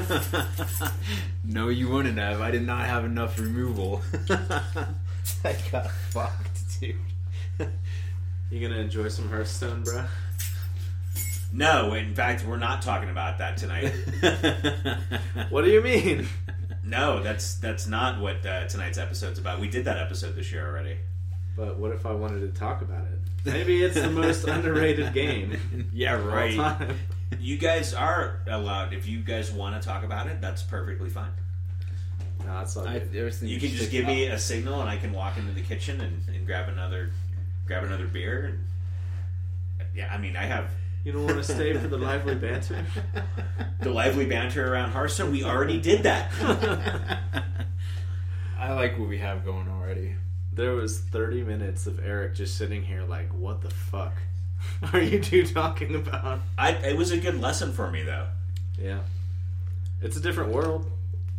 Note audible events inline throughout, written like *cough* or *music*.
*laughs* no, you wouldn't have. I did not have enough removal. *laughs* I got fucked, dude. You gonna enjoy some Hearthstone, bro? No, in fact, we're not talking about that tonight. *laughs* What do you mean? no, that's that's not what uh, tonight's episode's about. We did that episode this year already. But what if I wanted to talk about it? Maybe it's the most underrated game. yeah, of all right. Time. You guys are allowed. If you guys want to talk about it, that's perfectly fine. No, it's all I, good. everything You can just give me a signal, and I can walk into the kitchen and, and grab another grab another beer. And yeah, I mean, I have You don't want to stay for the lively banter? *laughs* the lively banter around Hearthstone. We already did that. *laughs* I like what we have going already. There was 30 minutes of Eric just sitting here like, what the fuck *laughs* are you two talking about? I, it was a good lesson for me, though. Yeah. It's a different world.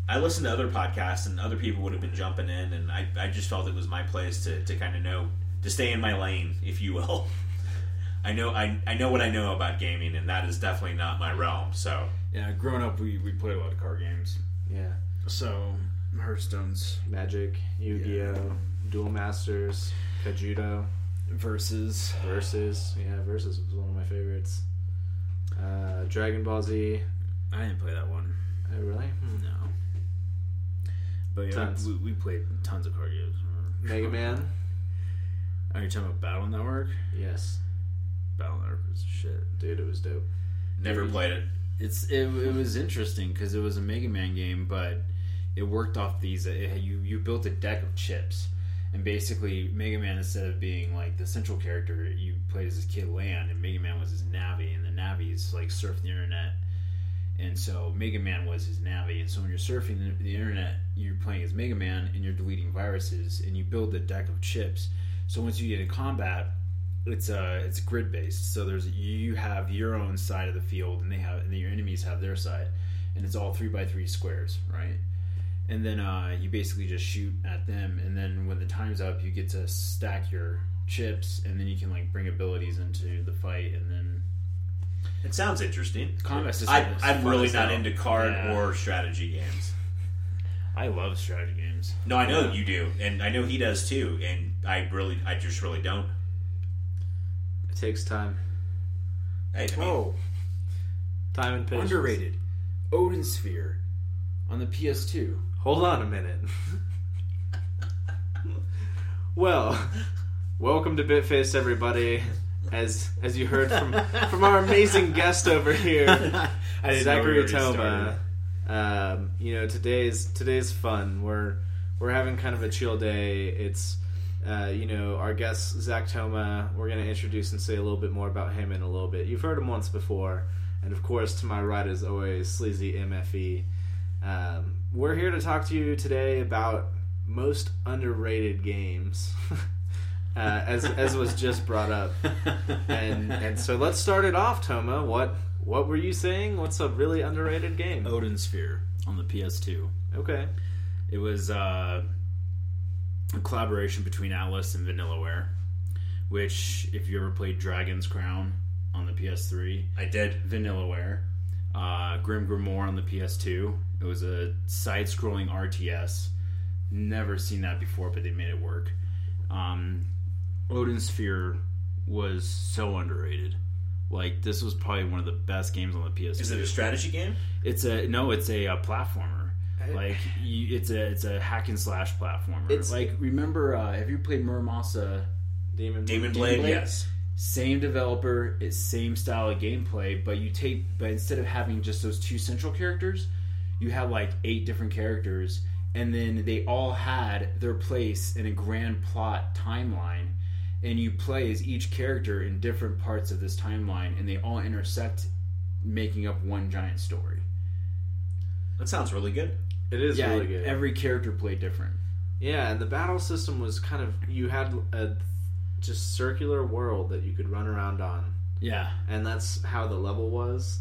I listened to other podcasts, and other people would have been jumping in, and I, I just felt it was my place to, to kind of know to stay in my lane, if you will. *laughs* I know I, I know what I know about gaming, and that is definitely not my realm. So Yeah, growing up, we, we played a lot of card games. Yeah. So, Hearthstone's Magic, Yu Gi Oh!, Duel Masters, Kaijudo, versus. Versus. Yeah, Versus was one of my favorites. Uh, Dragon Ball Z. I didn't play that one. Oh, really? Hmm. No. But yeah, Tons. we, we played tons of card games. *laughs* Mega Man? Are you talking about Battle Network? Yes. Battle Network was shit. Dude, it was dope. never played it. It's it, it was interesting because it was a Mega Man game, but it worked off these. It, you you built a deck of chips, and basically Mega Man instead of being like the central character, you played as this kid Lan, and Mega Man was his Navi, and the Navi's like surf the internet. And so Mega Man was his Navi, and so when you're surfing the, the internet, you're playing as Mega Man, and you're deleting viruses, and you build a deck of chips. So once you get in combat, it's uh it's grid based. So there's you have your own side of the field, and they have and your enemies have their side, and it's all three by three squares, right? And then uh, you basically just shoot at them, and then when the time's up, you get to stack your chips, and then you can like bring abilities into the fight, and then It sounds interesting. combat system. I, is I'm really not hell. into card Yeah. or strategy games. I love strategy games. No, I know you do, and I know he does too. And I really, I just really don't. It takes time. I, I mean, Oh, Time and patience. underrated. Odin Sphere on the PS2. Hold on a minute. *laughs* well, welcome to Bitface, everybody. As as you heard from from our amazing guest over here, *laughs* I didn't know we Zachary Toma. Um, you know today's today's fun. We're we're having kind of a chill day. It's uh, you know our guest Zach Toma. We're going to introduce and say a little bit more about him in a little bit. You've heard him once before, and of course to my right is always Sleazy MFE. Um, we're here to talk to you today about most underrated games, *laughs* uh, as as was just brought up. And and so let's start it off, Toma. What what were you saying? What's a really underrated game? Odin Sphere on the PS2. Okay. It was uh, a collaboration between Atlus and Vanillaware, which, if you ever played Dragon's Crown on the PS3, I did. Vanillaware, uh, Grim Grimoire on the PS2. It was a side-scrolling RTS. Never seen that before, but they made it work. Um, Odin Sphere was so underrated. Like this was probably one of the best games on the PS2. Is it a strategy game? It's a no. It's a, uh platformer. Like you, it's a it's a hack and slash platformer. It's- like remember, uh, have you played Muramasa? Demon. Demon Blade. Blade? Yes. Same developer, it's same style of gameplay, but you take but instead of having just those two central characters, you have like eight different characters, and then they all had their place in a grand plot timeline, and you play as each character in different parts of this timeline, and they all intersect, making up one giant story. That sounds really good. It is yeah, really good. every character played different. yeah, and the battle system was kind of you had a just circular world that you could run around on, Yeah, and that's how the level was.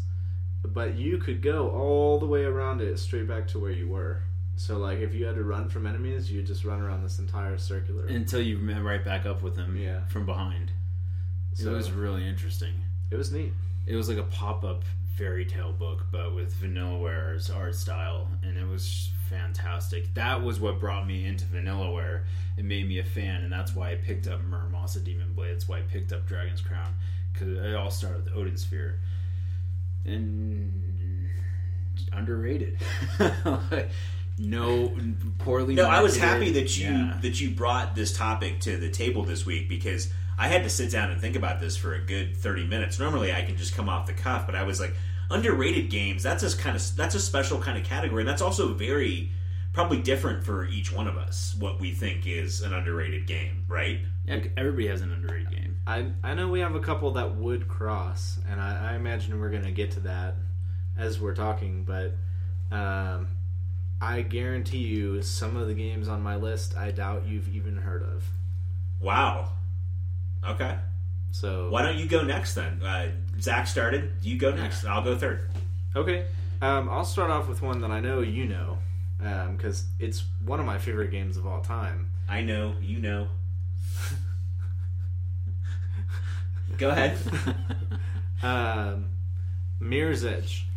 But you could go all the way around it straight back to where you were. So like if you had to run from enemies, you just run around this entire circular. until you met right back up with them Yeah. from behind. So- it was really interesting. it was neat. It was like a pop up fairy tale book, but with Vanillaware's art style, and it was fantastic. That was what brought me into Vanillaware and made me a fan, and that's why I picked up Muramasa Demon Blade. That's why I picked up Dragon's Crown because it all started with Odin Sphere, and underrated. *laughs* no, poorly. No, I was happy that you Yeah. that you brought this topic to the table this week because I had to sit down and think about this for a good thirty minutes. Normally, I can just come off the cuff, but I was like, underrated games. That's a kind of that's a special kind of category, and that's also very probably different for each one of us. What we think is an underrated game, right? Yeah, everybody has an underrated game. I I know we have a couple that would cross, and I, I imagine we're gonna get to that as we're talking. But um, I guarantee you, some of the games on my list, I doubt you've even heard of. Wow. Okay. So Why don't you go next then? Uh, Zach started. You go next. I'll go third. Okay, um, I'll start off with one that I know you know, because it's one of my favorite games of all time. I know. You know. go ahead. *laughs* Um, Mirror's Edge.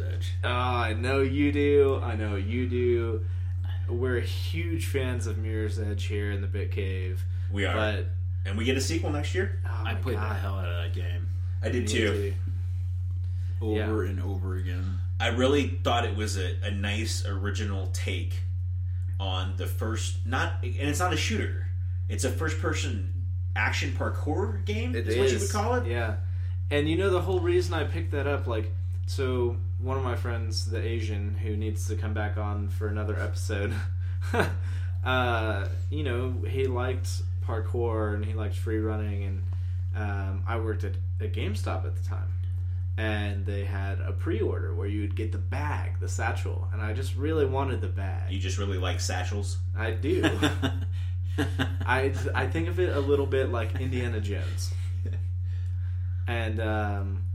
I Edge. Oh, I know you do. I know you do. We're huge fans of Mirror's Edge here in the Bit Cave. We are, But and we get a sequel next year. oh I my played God. the hell out of that game I did Me too. over and over again. I really thought it was a, a nice original take on the first not and it's not a shooter. It's a first person action parkour game It is what you would call it. Yeah. And you know the whole reason I picked that up, like, so one of my friends, the Asian, who needs to come back on for another episode, *laughs* uh, you know, he liked parkour and he liked free running, and um, I worked at a GameStop at the time. And they had a pre-order where you would get the bag, the satchel, and I just really wanted the bag. You just really like satchels. I do. *laughs* I I think of it a little bit like Indiana Jones. *laughs* And um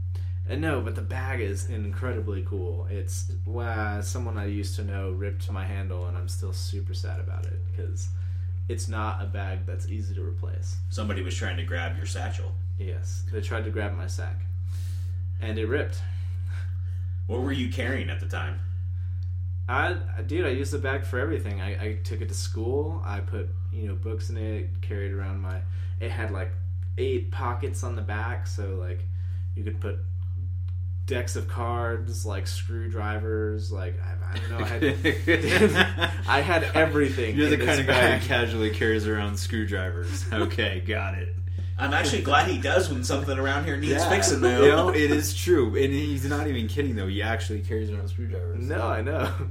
and no, but the bag is incredibly cool. It's wow, someone I used to know ripped my handle and I'm still super sad about it cuz it's not a bag that's easy to replace. Somebody was trying to grab your satchel. Yes, they tried to grab my sack. And it ripped. What were you carrying at the time? I, dude, I used the bag for everything. I, I took it to school. I put, you know, books in it. Carried around my. It had like eight pockets on the back, so like you could put decks of cards, like screwdrivers, like I, I don't know. I had, *laughs* I had everything. You're the kind of guy who casually carries around screwdrivers. Okay, got it. I'm actually glad he does when something around here needs fixing You though. know, it is true, and he's not even kidding though. He actually carries around screwdrivers. No, I know. *laughs*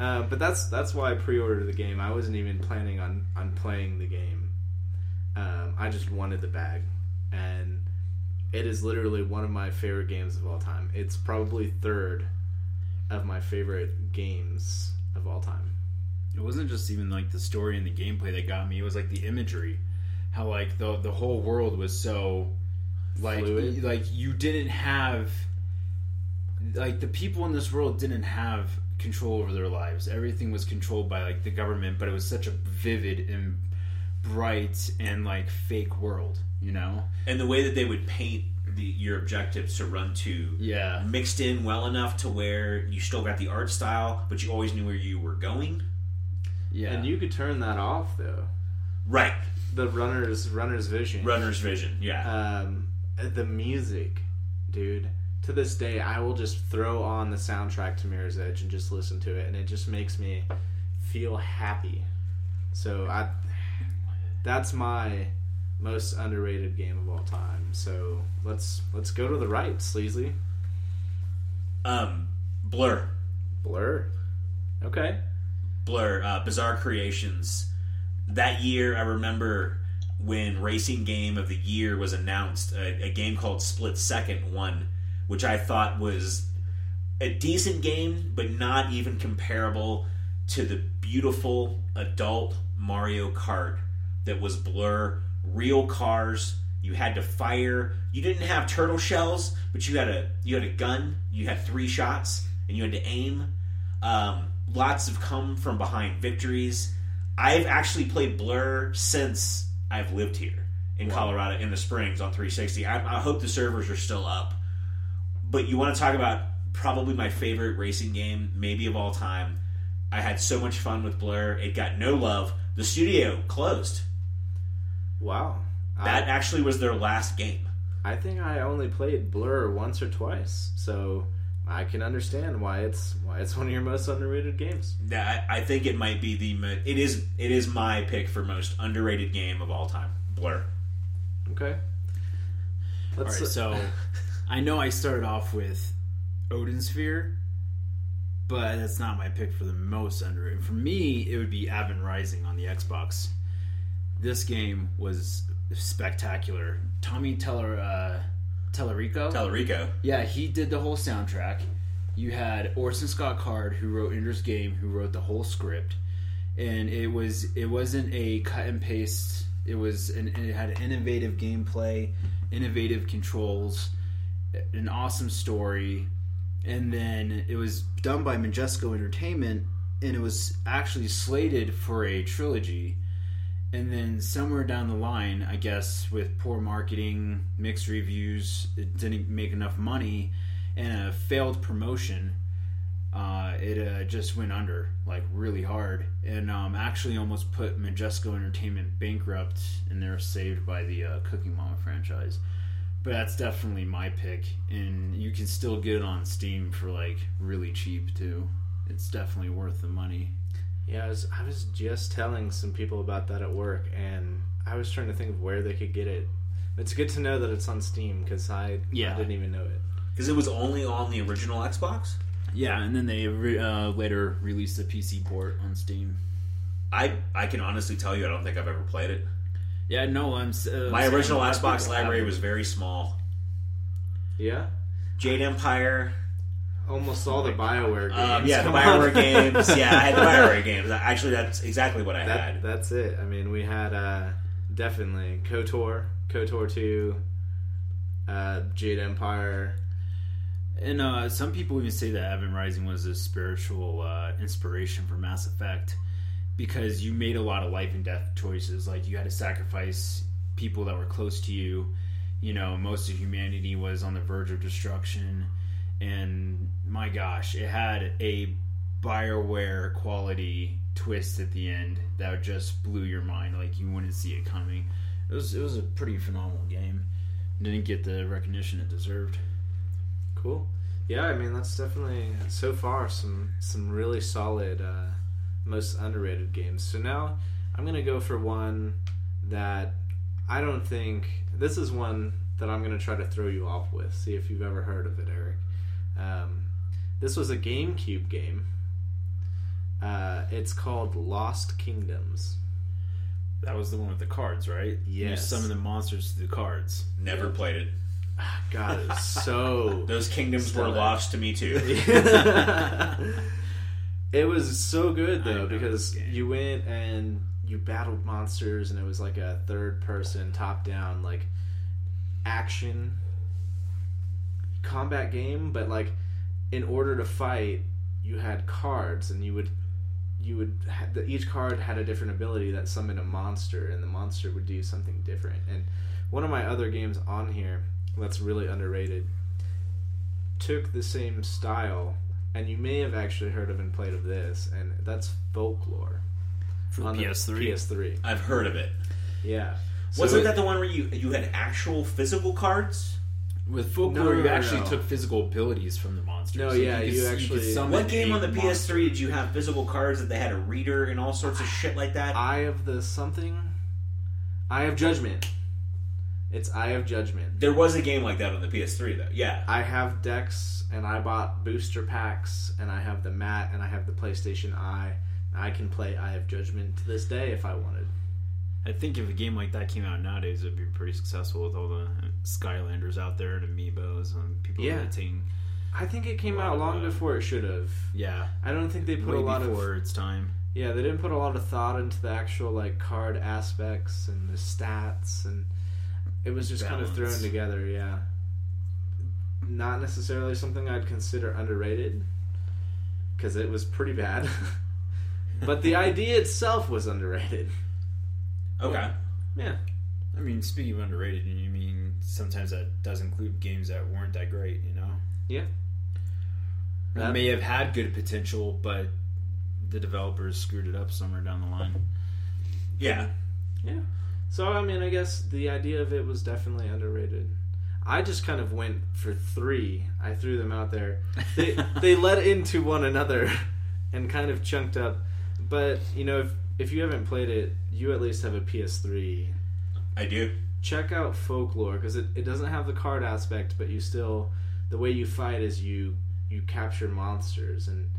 Uh, but that's that's why I pre-ordered the game. I wasn't even planning on on playing the game. Um, I just wanted the bag, and it is literally one of my favorite games of all time. It's probably third of my favorite games of all time. It wasn't just even like the story and the gameplay that got me. It was like the imagery, how like the the whole world was so like Fluid. like you didn't have like the people in this world didn't have control over their lives. Everything was controlled by like the government, but it was such a vivid and bright and like fake world, you know? And the way that they would paint the, your objectives to run to Yeah. mixed in well enough to where you still got the art style, but you always knew where you were going. Yeah. And you could turn that off though. Right. The runner's runner's vision. Runner's vision. Yeah. um, the music, dude. To this day, I will just throw on the soundtrack to Mirror's Edge and just listen to it, and it just makes me feel happy. So I, that's my most underrated game of all time. So let's let's go to the right, Sleazy. um, Blur. Blur. Okay. Blur, uh, Bizarre Creations. That year, I remember when Racing Game of the Year was announced, a, a game called Split Second won, which I thought was a decent game, but not even comparable to the beautiful adult Mario Kart that was Blur. Real cars. You had to fire. You didn't have turtle shells, but you had a you had a gun. You had three shots, and you had to aim. Um, lots of come from behind victories. I've actually played Blur since I've lived here in Colorado in the Springs on 360. I, I hope the servers are still up. But you want to talk about probably my favorite racing game, maybe of all time. I had so much fun with Blur. It got no love. The studio closed. Wow. That actually was their last game. I think I only played Blur once or twice, so I can understand why it's why it's *laughs* one of your most underrated games. That I think it might be the mo- it is it is my pick for most underrated game of all time. Blur. Okay. All right, so *laughs* I know I started off with Odin Sphere, but that's not my pick for the most underrated. For me, it would be Advent Rising on the Xbox. This game was spectacular. Tommy Teller, uh, Tallarico, Tallarico. yeah, he did the whole soundtrack. You had Orson Scott Card, who wrote Ender's Game, who wrote the whole script, and it was it wasn't a cut and paste. It was an it had innovative gameplay, innovative controls, an awesome story, and then it was done by Majesco Entertainment, and it was actually slated for a trilogy. And then somewhere down the line, I guess with poor marketing, mixed reviews, it didn't make enough money, and a failed promotion, uh, it uh, just went under like really hard, and um, actually almost put Majesco Entertainment bankrupt, and they're saved by the uh, Cooking Mama franchise. But that's definitely my pick, and you can still get it on Steam for like really cheap too. It's definitely worth the money. Yeah, I was, I was just telling some people about that at work, and I was trying to think of where they could get it. It's good to know that it's on Steam because I, Yeah. I didn't even know it. Because it was only on the original Xbox. Yeah, and then they re- uh, later released a PC port on Steam. I I can honestly tell you I don't think I've ever played it. Yeah, no, I'm. Uh, My original a lot of Xbox library have it. was very small. Yeah, Jade Empire. Almost all the Bioware games. Um, yeah, the Bioware games. Yeah, I had the *laughs* Bioware games. Actually, that's exactly what I That, had. that's it. I mean, we had uh, definitely KOTOR, KOTOR two, uh, Jade Empire. And uh, some people even say that Advent Rising was a spiritual uh, inspiration for Mass Effect because you made a lot of life and death choices. Like you had to sacrifice people that were close to you. You know, most of humanity was on the verge of destruction. And my gosh, it had a Bioware quality twist at the end that just blew your mind. Like you wouldn't see it coming. It was it was a pretty phenomenal game. Didn't get the recognition it deserved. Cool. Yeah, I mean that's definitely so far some some really solid uh, most underrated games. So now I'm gonna go for one that I don't think this is one that I'm gonna try to throw you off with. See if you've ever heard of it, Eric. Um, this was a GameCube game. Uh, it's called Lost Kingdoms. That was the one with the cards, right? You Yes. summon the monsters to the cards. Never played it. God, it was so *laughs* Those kingdoms were lost to me too. *laughs* it was so good though because you went and you battled monsters and it was like a third person top down like action combat game but like in order to fight you had cards and you would you would ha- the, each card had a different ability that summoned a monster and the monster would do something different and one of my other games on here that's really underrated took the same style and you may have actually heard of and played of this and that's folklore For the on PS3. the PS3 I've heard of it. yeah So Wasn't it- that the one where you you had actual physical cards? With folklore, No, no, you no, actually no. took physical abilities from the monsters. No, So yeah, could you s- actually- could summon What game on the monster. PS3 did you have physical cards that they had a reader and all sorts of shit like that? eye of the something eye of judgment it's eye of judgment There was a game like that on the PS3 though. Yeah. I have decks and I bought booster packs and I have the mat and I have the PlayStation Eye. I can play Eye of Judgment to this day if I wanted. I think if a game like that came out nowadays, it'd be pretty successful with all the Skylanders out there and amiibos and people Yeah. editing. I think it came out long uh, before it should have. Yeah, I don't think they put a lot before of its time. yeah they didn't put a lot of thought into the actual like card aspects and the stats and it was just kind of thrown together. Yeah, not necessarily something I'd consider underrated because it was pretty bad. *laughs* but the *laughs* idea itself was underrated. Okay. Yeah. I mean, speaking of underrated, you mean sometimes that does include games that weren't that great, you know? Yeah. That- may have had good potential, but the developers screwed it up somewhere down the line. Yeah. Yeah. So I mean, I guess the idea of it was definitely underrated. I just kind of went for three. I threw them out there. They *laughs* they led into one another, *laughs* and kind of chunked up. But you know, if if you haven't played it, you at least have a PS3. I do. Check out Folklore because it, it doesn't have the card aspect, but you still the way you fight is you you capture monsters and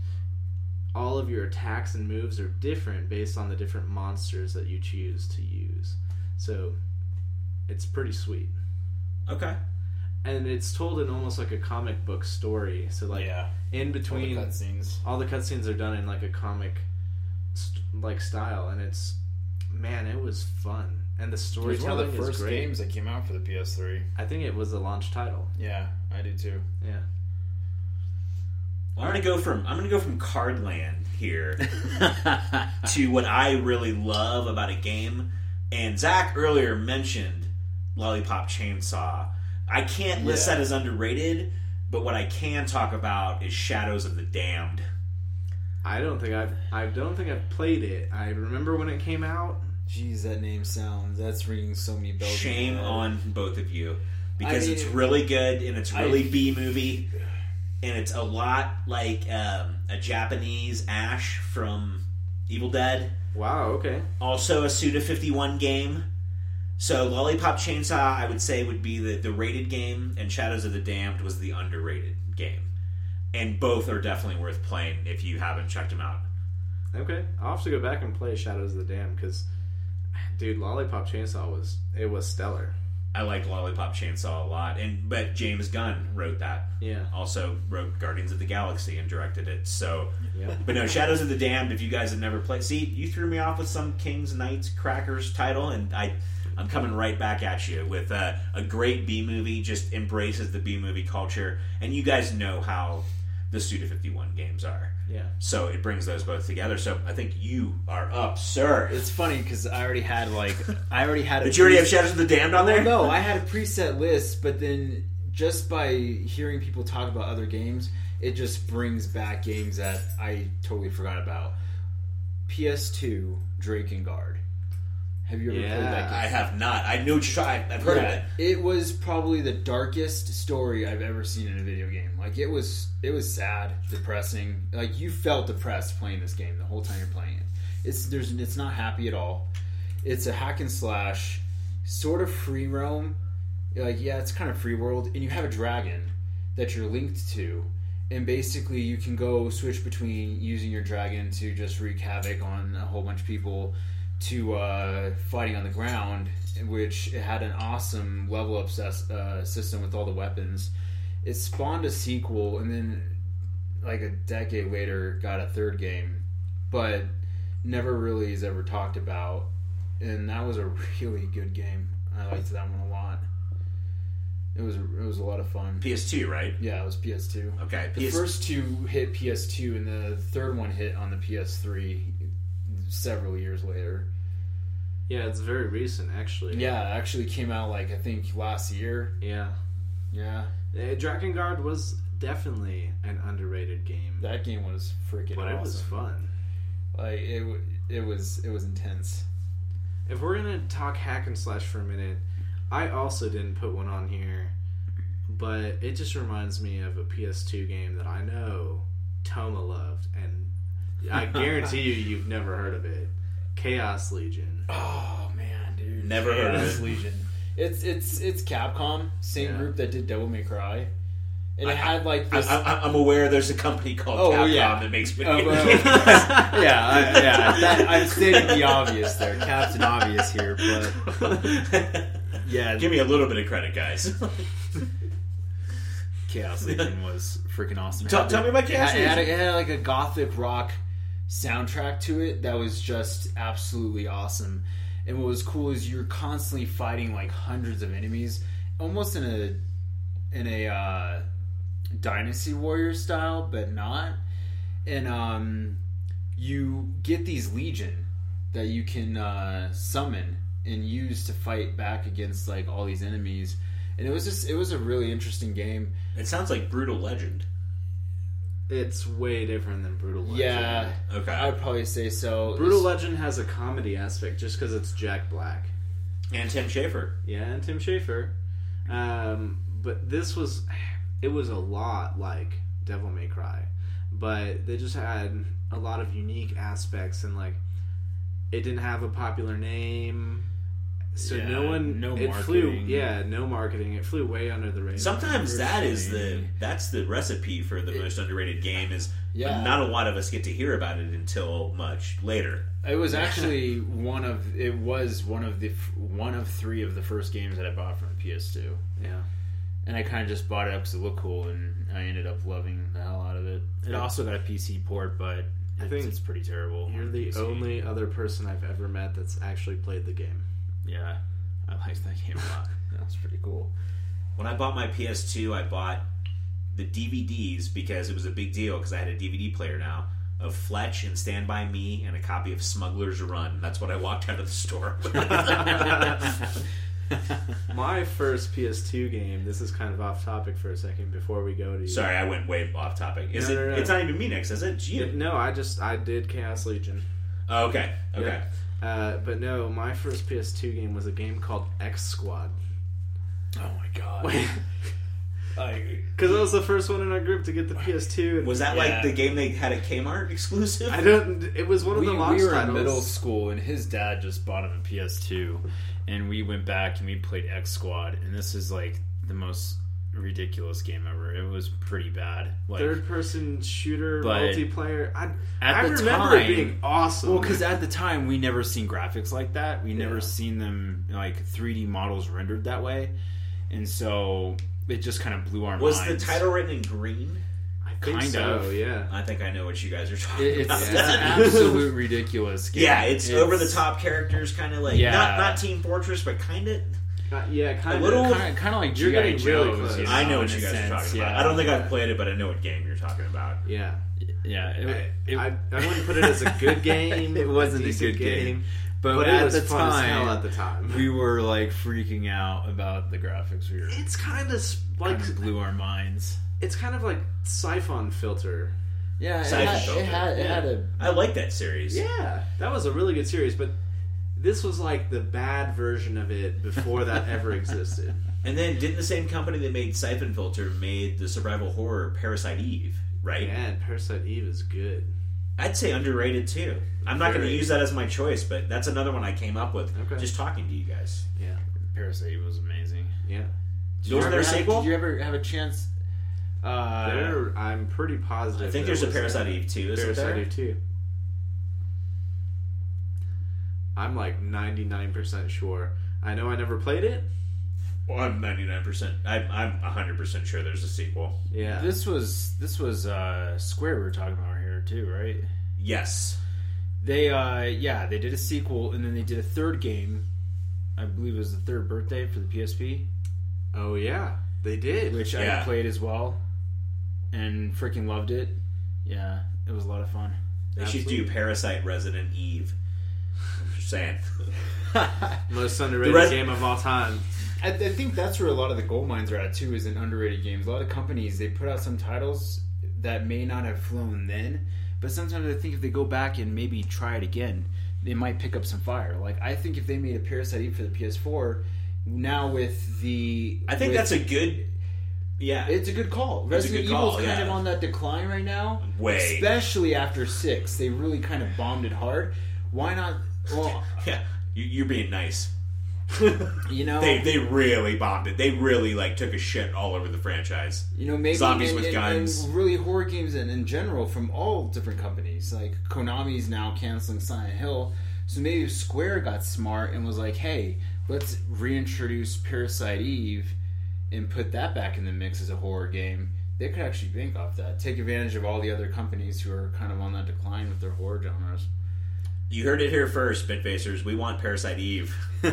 all of your attacks and moves are different based on the different monsters that you choose to use. So it's pretty sweet. Okay. And it's told in almost like a comic book story. So like yeah, in between all the cutscenes are done in like a comic like style and it's man, it was fun. And the It was storytelling one of the is first great. games that came out for the PS3. I think it was the launch title. Yeah, I do too. Yeah. I'm gonna go from I'm gonna go from Cardland here *laughs* to what I really love about a game. And Zach earlier mentioned Lollipop Chainsaw. I can't list Yeah. that as underrated, but what I can talk about is Shadows of the Damned. I don't think I've I don't think I've played it. I remember when it came out. Jeez, that name sounds. That's ringing so many bells. Shame on both of you because I- it's really good and it's really I- B movie and it's a lot like um, a Japanese Ash from Evil Dead. Wow, okay. Also a Suda 51 game. So Lollipop Chainsaw, I would say, would be the, the rated game, and Shadows of the Damned was the underrated game. And both are definitely worth playing if you haven't checked them out. Okay. I'll have to go back and play Shadows of the Damned because dude, Lollipop Chainsaw was it was stellar. I like Lollipop Chainsaw a lot, and but James Gunn wrote that. Yeah. Also wrote Guardians of the Galaxy and directed it. So, Yeah. but no, Shadows of the Damned. If you guys have never played, see, you threw me off with some Kings, Knights, Crackers title, and I, I'm coming right back at you with uh, a great B movie. Just embraces the B movie culture, and you guys know how the Suda 51 games are. Yeah. So it brings those both together. So I think you are up, sir. It's funny because I already had like I already had. A *laughs* Did you already have Shadows of the Damned on there? Well, no, I had a preset list, but then just by hearing people talk about other games, it just brings back games that I totally forgot about. PS2 Drakengard. Have you ever Yeah, played that game? I have not. I know. I've heard of it. It was probably the darkest story I've ever seen in a video game. Like it was it was sad, depressing. Like you felt depressed playing this game the whole time you're playing it. It's there's it's not happy at all. It's a hack and slash, sort of free roam. Like yeah, it's kind of free world, and you have a dragon that you're linked to, and basically you can go switch between using your dragon to just wreak havoc on a whole bunch of people to uh, fighting on the ground, which had an awesome level up ses- uh, system with all the weapons. It spawned a sequel, and then like a decade later, got a third game, but never really is ever talked about. And that was a *laughs* really good game. I liked that one a lot. It was it was a lot of fun. PS2, right? Yeah, it was PS2. Okay. The PS- first two hit PS2, and the third one hit on the PS3 several years later. Yeah, it's very recent actually. Yeah, it actually came out like I think last year. Yeah. Yeah, Uh, Guard was definitely an underrated game. that game was freaking but awesome. it was fun. Like it, it was it was intense. If we're gonna talk hack and slash for a minute, I also didn't put one on here, but it just reminds me of a PS2 game that I know Toma loved, and I *laughs* guarantee you you've never heard of it. Chaos Legion. Oh man, dude, Never heard of Chaos it. Legion. It's it's it's Capcom, same Yeah. group that did Devil May Cry, and I- it had like this. I, I'm aware there's a company called Oh, Capcom yeah. that makes Oh, video well, games. *laughs* yeah, I, yeah. That, I'm stating the obvious there, Captain Obvious here, but *laughs* yeah, Give me a little bit of credit, guys. Chaos Legion was freaking awesome. Tell- had tell me about it Chaos had- It had, Legion. it had like a gothic rock soundtrack to it that was just absolutely awesome. And what was cool is you're constantly fighting like hundreds of enemies, almost in a in a uh, Dynasty Warrior style, but not. And um, you get these legion that you can uh, summon and use to fight back against like all these enemies and it was just it was a really interesting game. It sounds like Brutal Legend. It's way different than Brutal Legend. Yeah, Okay. I'd probably say so. Brutal This- Legend has a comedy aspect just because it's Jack Black. and Tim Schafer. Yeah, and Tim Schafer. Um, but this was, it was a lot like Devil May Cry, but they just had a lot of unique aspects and like, it didn't have a popular name, so Yeah, no one. no it flew. marketing. Yeah, no marketing. It flew way under the radar. Sometimes that is the that's the recipe for the most underrated game. Is Yeah. not a lot of us get to hear about it until much later. It was *laughs* actually one of it was one of the one of three of the first games that I bought from the PS2, Yeah. and I kind of just bought it up because it looked cool, and I ended up loving the hell out of it. It also got a PC port, but I think it's pretty terrible. You're on the PC. only other person I've ever met that's actually played the game. Yeah, I liked that game a lot. *laughs* that was pretty cool. When I bought my PS2, I bought the DVDs because it was a big deal because I had a DVD player now of Fletch and Stand By Me and a copy of Smuggler's Run. That's what I walked out of the store. with. *laughs* My first PS2 game. This is kind of off topic for a second before we go to you. Sorry, I went way off topic. Is No, it? no, no. It's not even me next, is it? It's you. No, I just I did Chaos Legion. Oh, okay. Okay. Uh, but no, my first PS2 game was a game called X Squad. Oh my god! *laughs* Because I was the first one in our group to get the PS2. And Was that Yeah. like the game they had at Kmart exclusive? I don't. It was one of we, the launch we were titles. in middle school, and his dad just bought him a PS2, and we went back and we played X Squad, and this is like the most ridiculous game ever. It was pretty bad. Like, Third person shooter multiplayer. I, at I the remember time- it being awesome. Well, because at the time we never seen graphics like that. We never Yeah. seen them like 3D models rendered that way, and so it just kind of blew our Was minds. the title written in green? I kind so. of. Yeah. I think I know what you guys are talking It, it's, about. it's *laughs* an absolute ridiculous game. yeah, it's, over the top characters, kind of like Yeah. not not Team Fortress, but kind of. Uh, yeah, kind of. little- Kind of, kind of like You're G.I. getting really Joe's. close. you I know what you guys sense, are talking yeah. about. I don't think I've played it, but I know what game you're talking about. Yeah. Yeah, it, it, I, I wouldn't put it as a good *laughs* game. It wasn't a decent good game. but, but, it at was the fun as hell time, at the time. we were like freaking out about the graphics. We were it's kind of like kind of blew our minds. it's kind of like Siphon filter. Yeah, it had, filter. it had, it Yeah. had a I like that series. Yeah, that was a really good series, but this was like the bad version of it before that ever *laughs* existed. And then didn't the same company that made Siphon Filter made the survival horror Parasite Eve, right? Yeah, and Parasite Eve is good. I'd say underrated too. I'm not going to use that as my choice, but that's another one I came up with Okay. just talking to you guys. Yeah, Parasite Eve was amazing. yeah. Did Wasn't you there a ever have- sequel? Did you ever have a chance? Uh, there, I'm pretty positive. I think there's a was Parasite Eve too. Is Parasite there? Eve too. I'm like 99% sure. I know I never played it. Well, I'm 99%. I'm, I'm 100% sure there's a sequel. Yeah. This was this was uh, Square we were talking about here too, right? Yes. They uh yeah, they did a sequel and then they did a third game. I believe it was the third birthday for the PSP, oh yeah, they did. which Yeah. I played as well and freaking loved it. Yeah, it was a lot of fun. They should do Parasite Resident Eve. I'm just saying. *laughs* Most underrated rest- game of all time. I, I think that's where a lot of the gold mines are at too, is in underrated games. A lot of companies they put out some titles that may not have flown then, but sometimes I think if they go back and maybe try it again, they might pick up some fire. Like I think if they made a Parasite Eve for the PS4, now with the I think with- that's a good. Yeah. it's a good call. It's Resident good call, kind yeah. of on that decline right now, Way. especially after six. They really kind of bombed it hard. Why not? Well, *laughs* yeah. You, you're being nice. *laughs* you know, They they really bombed it. They really like took a shit all over the franchise. You know, maybe Zombies and, with and- guns. and really horror games in, in general from all different companies. Like Konami's now canceling Silent Hill, so maybe Square got smart and was like, "Hey, let's reintroduce Parasite Eve and put that back in the mix as a horror game." They could actually bank off that, take advantage of all the other companies who are kind of on that decline with their horror genres. You heard it here first, Bitfacers. We want Parasite Eve. *laughs*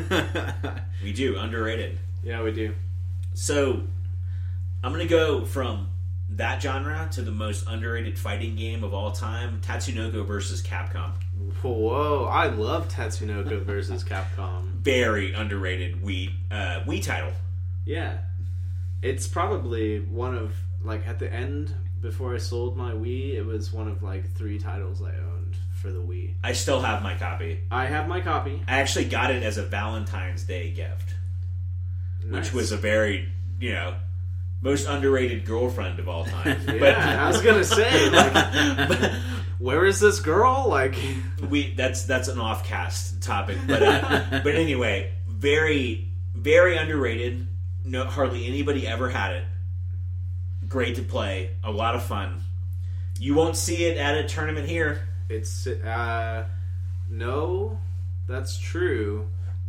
We do. Underrated. Yeah, we do. So, I'm going to go from that genre to the most underrated fighting game of all time Tatsunoko versus Capcom. Whoa, I love Tatsunoko *laughs* versus Capcom. Very underrated Wii, uh, Wii title. Yeah. It's probably one of like at the end before I sold my Wii, it was one of like three titles I owned for the Wii. I still have my copy. I have my copy, I actually got it as a Valentine's Day gift, Nice. which was a very, you know, most underrated girlfriend of all time. *laughs* yeah. I was gonna say, *laughs* like, where is this girl? Like, *laughs* we that's that's an off-cast topic, but uh, but anyway, very very underrated. No, hardly anybody ever had it. Great to play, a lot of fun. You won't see it at a tournament here. It's uh, no, that's true,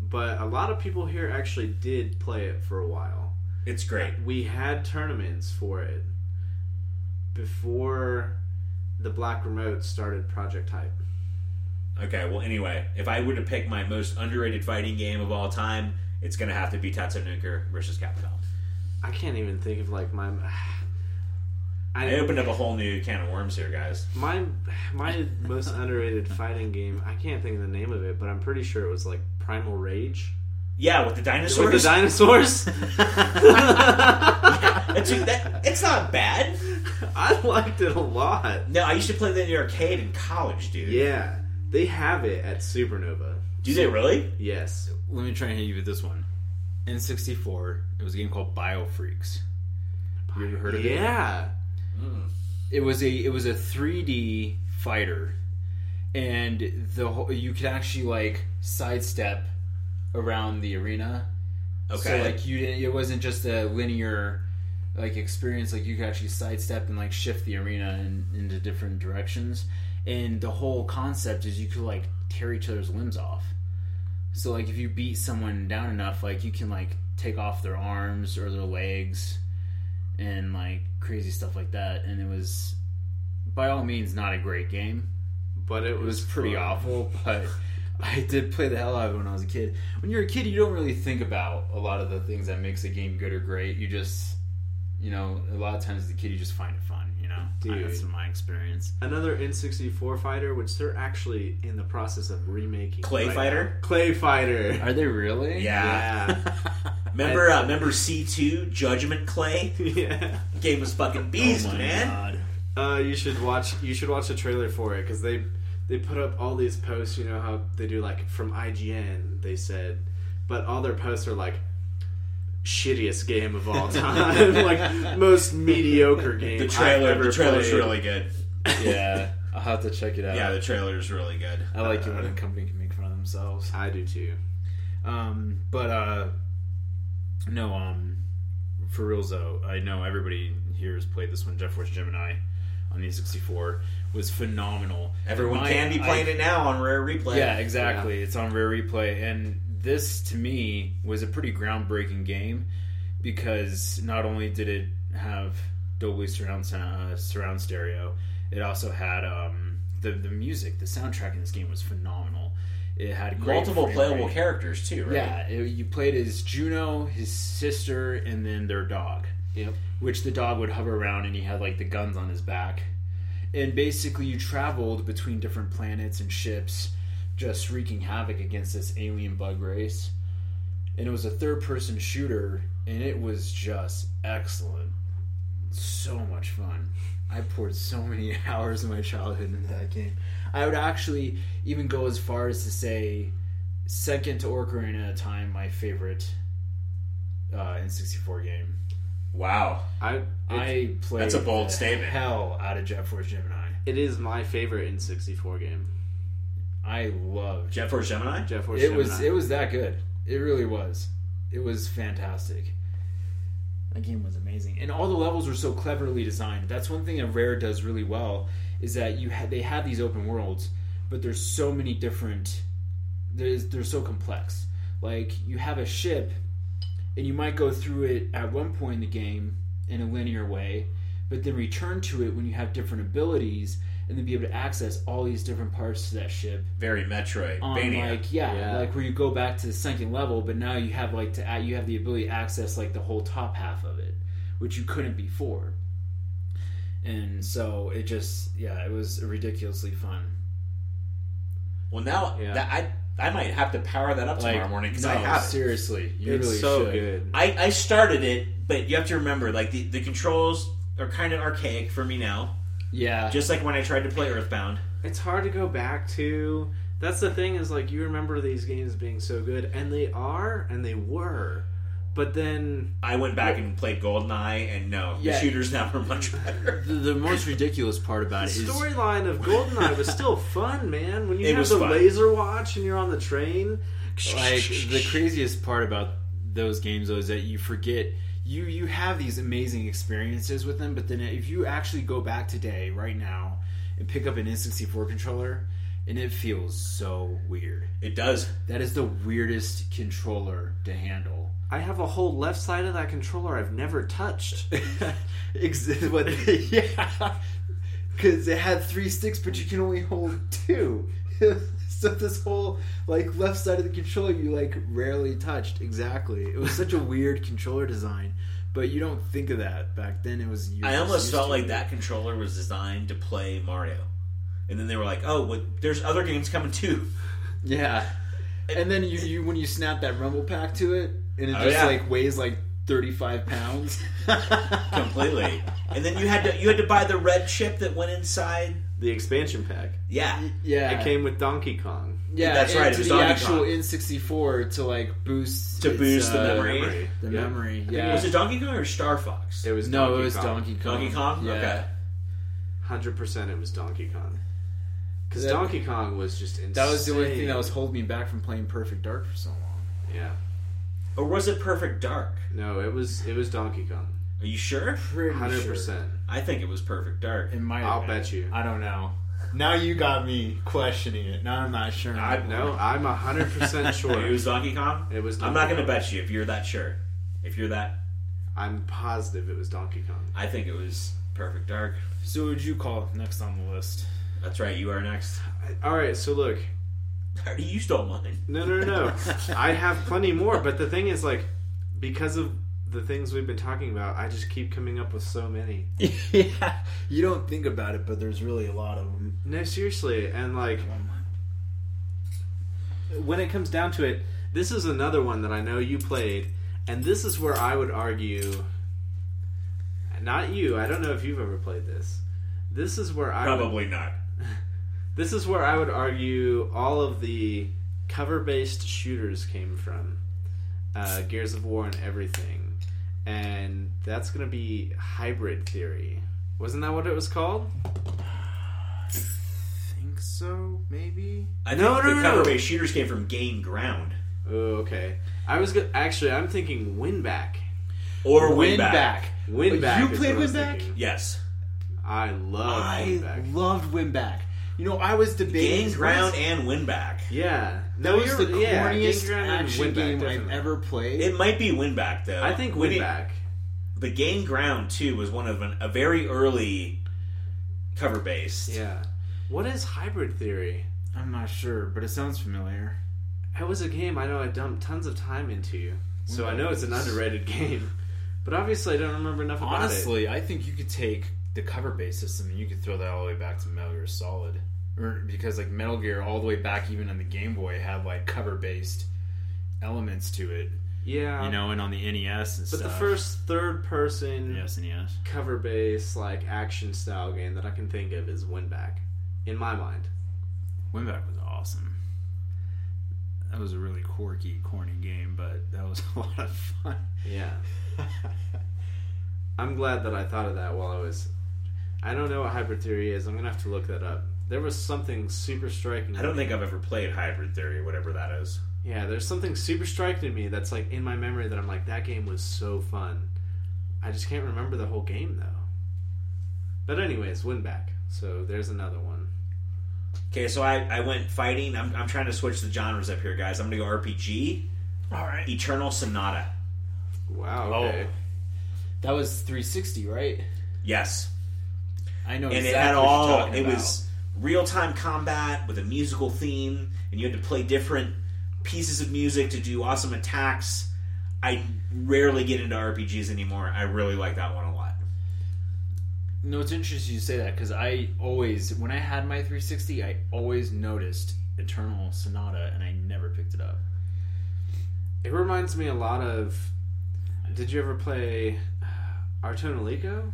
but a lot of people here actually did play it for a while. It's great. We had tournaments for it before the Black Remote started Project Hype. Okay, well, anyway, if I were to pick my most underrated fighting game of all time, it's going to have to be Tatsunoko versus Capcom. I can't even think of like my. I opened up a whole new can of worms here, guys. My my most underrated fighting game. I can't think of the name of it, but I'm pretty sure it was like Primal Rage. Yeah, with the dinosaurs. With the dinosaurs. *laughs* *laughs* It's, that, it's not bad. *laughs* I liked it a lot. No, I used to play that in the arcade in college, dude. Yeah, they have it at Supernova. Do they really? Yes. Let me try and hit you with this one. N64. It was a game called Bio Biofreaks. You ever heard of it? Yeah. Mm. It was a it was a 3D fighter, and the whole, you could actually like sidestep around the arena. Okay. So like you didn't, it wasn't just a linear like experience. Like you could actually sidestep and like shift the arena in, into different directions. And the whole concept is you could like tear each other's limbs off. So like if you beat someone down enough, like you can like take off their arms or their legs and like crazy stuff like that. And it was by all means not a great game. But it It was, was pretty fun. awful, *laughs* but I did play the hell out of it when I was a kid. When you're a kid, you don't really think about a lot of the things that makes a game good or great. You just, you know, a lot of times as a kid, you just find it fun. You know, Dude. that's my experience. Another N64 fighter, which they're actually in the process of remaking. Clay right Fighter? now. Clay Fighter. Are they really? Yeah. Yeah. Remember, uh, remember C two Judgment Clay? *laughs* yeah. Game was fucking beast, oh my man. god. Uh, you should watch. You should watch the trailer for it because they they put up all these posts. You know how they do like from IGN. They said, but all their posts are like shittiest game of all time, *laughs* like most mediocre game. The I've trailer, ever the trailer's played. really good. *laughs* Yeah, I'll have to check it out. Yeah, the trailer's really good. I like it when a company can make fun of themselves. I do too. Um, but uh, no, um, for real though, I know everybody here has played this one. Jet Force Gemini on the 64 was phenomenal. Everyone My- can be playing I- it now on Rare Replay. Yeah, exactly. It's on Rare Replay, and this to me was a pretty groundbreaking game because not only did it have Dolby surround uh, surround stereo, it also had um, the the music. The soundtrack in this game was phenomenal. It had great multiple playable rate. characters too, right? Yeah, it- you played as Juno, his sister, and then their dog. Yep. Which the dog would hover around, and he had like the guns on his back. And basically, you traveled between different planets and ships, just wreaking havoc against this alien bug race. And it was a third-person shooter, and it was just excellent. So much fun. I poured so many *laughs* hours of my childhood into that game. I would actually even go as far as to say second to Ocarina of Time, my favorite uh, N64 game. Wow. I I played that's a bold the statement. Hell out of Jet Force Gemini. it is my favorite N64 game. I love. Jet Force Gemini? Jet Force It was it was that good. It really was. It was fantastic. That game was amazing, and all the levels were so cleverly designed. That's one thing that Rare does really well is that you had they have these open worlds, but there's so many different. There's they're so complex. Like you have a ship, and you might go through it at one point in the game in a linear way, but then return to it when you have different abilities, and then be able to access all these different parts to that ship Very Metroid. on like yeah, Yeah. like where you go back to the second level, but now you have like to add, you have the ability to access like the whole top half of it, which you couldn't before. And so it just yeah, it was ridiculously fun. Well, now Yeah. that I I might have to power that up tomorrow morning because no, I have it. seriously, you it's really so should. good. I, I started it, but you have to remember, like the, the controls are kind of archaic for me now. Yeah, Just like when I tried to play Earthbound. It's hard to go back to. That's the thing is like you remember these games being so good, and they are, and they were, but then I went back and played GoldenEye, and no, Yeah. the shooters now are much better. the, the most ridiculous part about it is the it is storyline of GoldenEye was still *laughs* fun, man. When you It have was the fun. laser watch and you're on the train, like the craziest part about those games though is that you forget you you have these amazing experiences with them but then if you actually go back today right now and pick up an n64 controller and it feels so weird It does. that is the weirdest controller to handle I have a whole left side of that controller I've never touched. *laughs* What, *laughs* yeah because it had three sticks but you can only hold two *laughs* *laughs* so this whole like left side of the controller you like rarely touched exactly it was such a weird controller design but you don't think of that back then it was I almost felt like it. that controller was designed to play Mario. And then they were like, oh, well, there's other games coming too. *laughs* yeah and then you, you when you snap that rumble pack to it and it Oh, just yeah. like weighs like 35 pounds *laughs* Completely. and then you had to you had to buy the red chip that went inside. The expansion pack. Yeah. yeah It came with Donkey Kong. Yeah, That's right, it was the Donkey actual Kong. N64 to like boost To its, boost the uh, memory. The Yeah. memory. Yeah. Was it Donkey Kong or Star Fox? It was no, Donkey it was Kong. Donkey Kong. Donkey Kong? Yeah. Okay. Hundred percent, it was Donkey Kong. Because Donkey Kong was just insane. That was the only thing that was holding me back from playing Perfect Dark for so long. Yeah. Or was it Perfect Dark? No, it was it was Donkey Kong. Are you sure? Pretty Hundred sure. percent. I think it was Perfect Dark. It might. have I'll been. bet you. I don't know. Now you got me questioning it. Now I'm not sure. I- No, I'm hundred percent *laughs* sure. It was Donkey Kong? It was I'm not going to bet you if you're that sure. If you're that, I'm positive it was Donkey Kong. I think it was Perfect Dark. So what would you call next on the list? That's right, you are next. All right, so look, *laughs* you stole mine. no, no, no, no. *laughs* I have plenty more, but the thing is, like, because of the things we've been talking about, I just keep coming up with so many. *laughs* yeah, you don't think about it, but there's really a lot of them. No, seriously, and like, when it comes down to it, this is another one that I know you played, and this is where I would argue. Not you. I don't know if you've ever played this. This is where I would- Probably not. *laughs* This is where I would argue all of the cover based shooters came from. Uh, Gears of War and everything. And that's going to be Hybrid Theory. Wasn't that what it was called? think so, maybe. I No, think no, the no, no. cover-based shooters came from Gain Ground. Oh, okay. I was go- actually, I'm thinking Win Back Or Winback. Winback. Winback. You is played what I was Winback? thinking. Yes. I love I Winback. loved Winback. You know, I was debating Gain Ground and Winback. Yeah. That was the yeah, corniest Gain Ground and action Winback, game I've ever played. It might be Winback, though. I think Win- Winback. But Gain Ground, too, was one of an, a very early cover-based. Yeah. What is Hybrid Theory? I'm not sure, but it sounds familiar. It was a game I know I dumped tons of time into, so I know it's an underrated *laughs* game. But obviously, I don't remember enough about it. Honestly, I think you could take the cover based system, you could throw that all the way back to Metal Gear Solid. Or because like Metal Gear all the way back even on the Game Boy had like cover based elements to it. Yeah, You know, and on the NES and But stuff. But the first third-person Yes, NES. cover-based like action-style game that I can think of is Winback, in my mind. Winback was awesome. That was a really quirky, corny game, but that was *laughs* a lot of fun. Yeah, *laughs* I'm glad that I thought of that while I was. I don't know what hybrid theory is. I'm gonna have to look that up. There was something super striking. I don't think I've ever played Hybrid Theory, whatever that is. Yeah, there's something super striking to me that's like in my memory that I'm like that game was so fun. I just can't remember the whole game though. But anyways, Winback. So there's another one. Okay, so I, I went fighting. I'm, I'm trying to switch the genres up here, guys. I'm going to go RPG. All right. Eternal Sonata. Wow. Oh. That was 360, right? Yes. I know and exactly it had what you're all it about. was real time combat with a musical theme and you had to play different pieces of music to do awesome attacks i rarely get into rpgs anymore i really like that one a lot No, it's interesting you say that because I always, when I had my 360, I always noticed Eternal Sonata, and I never picked it up. It reminds me a lot of. Did you ever play uh, Ar tonelico?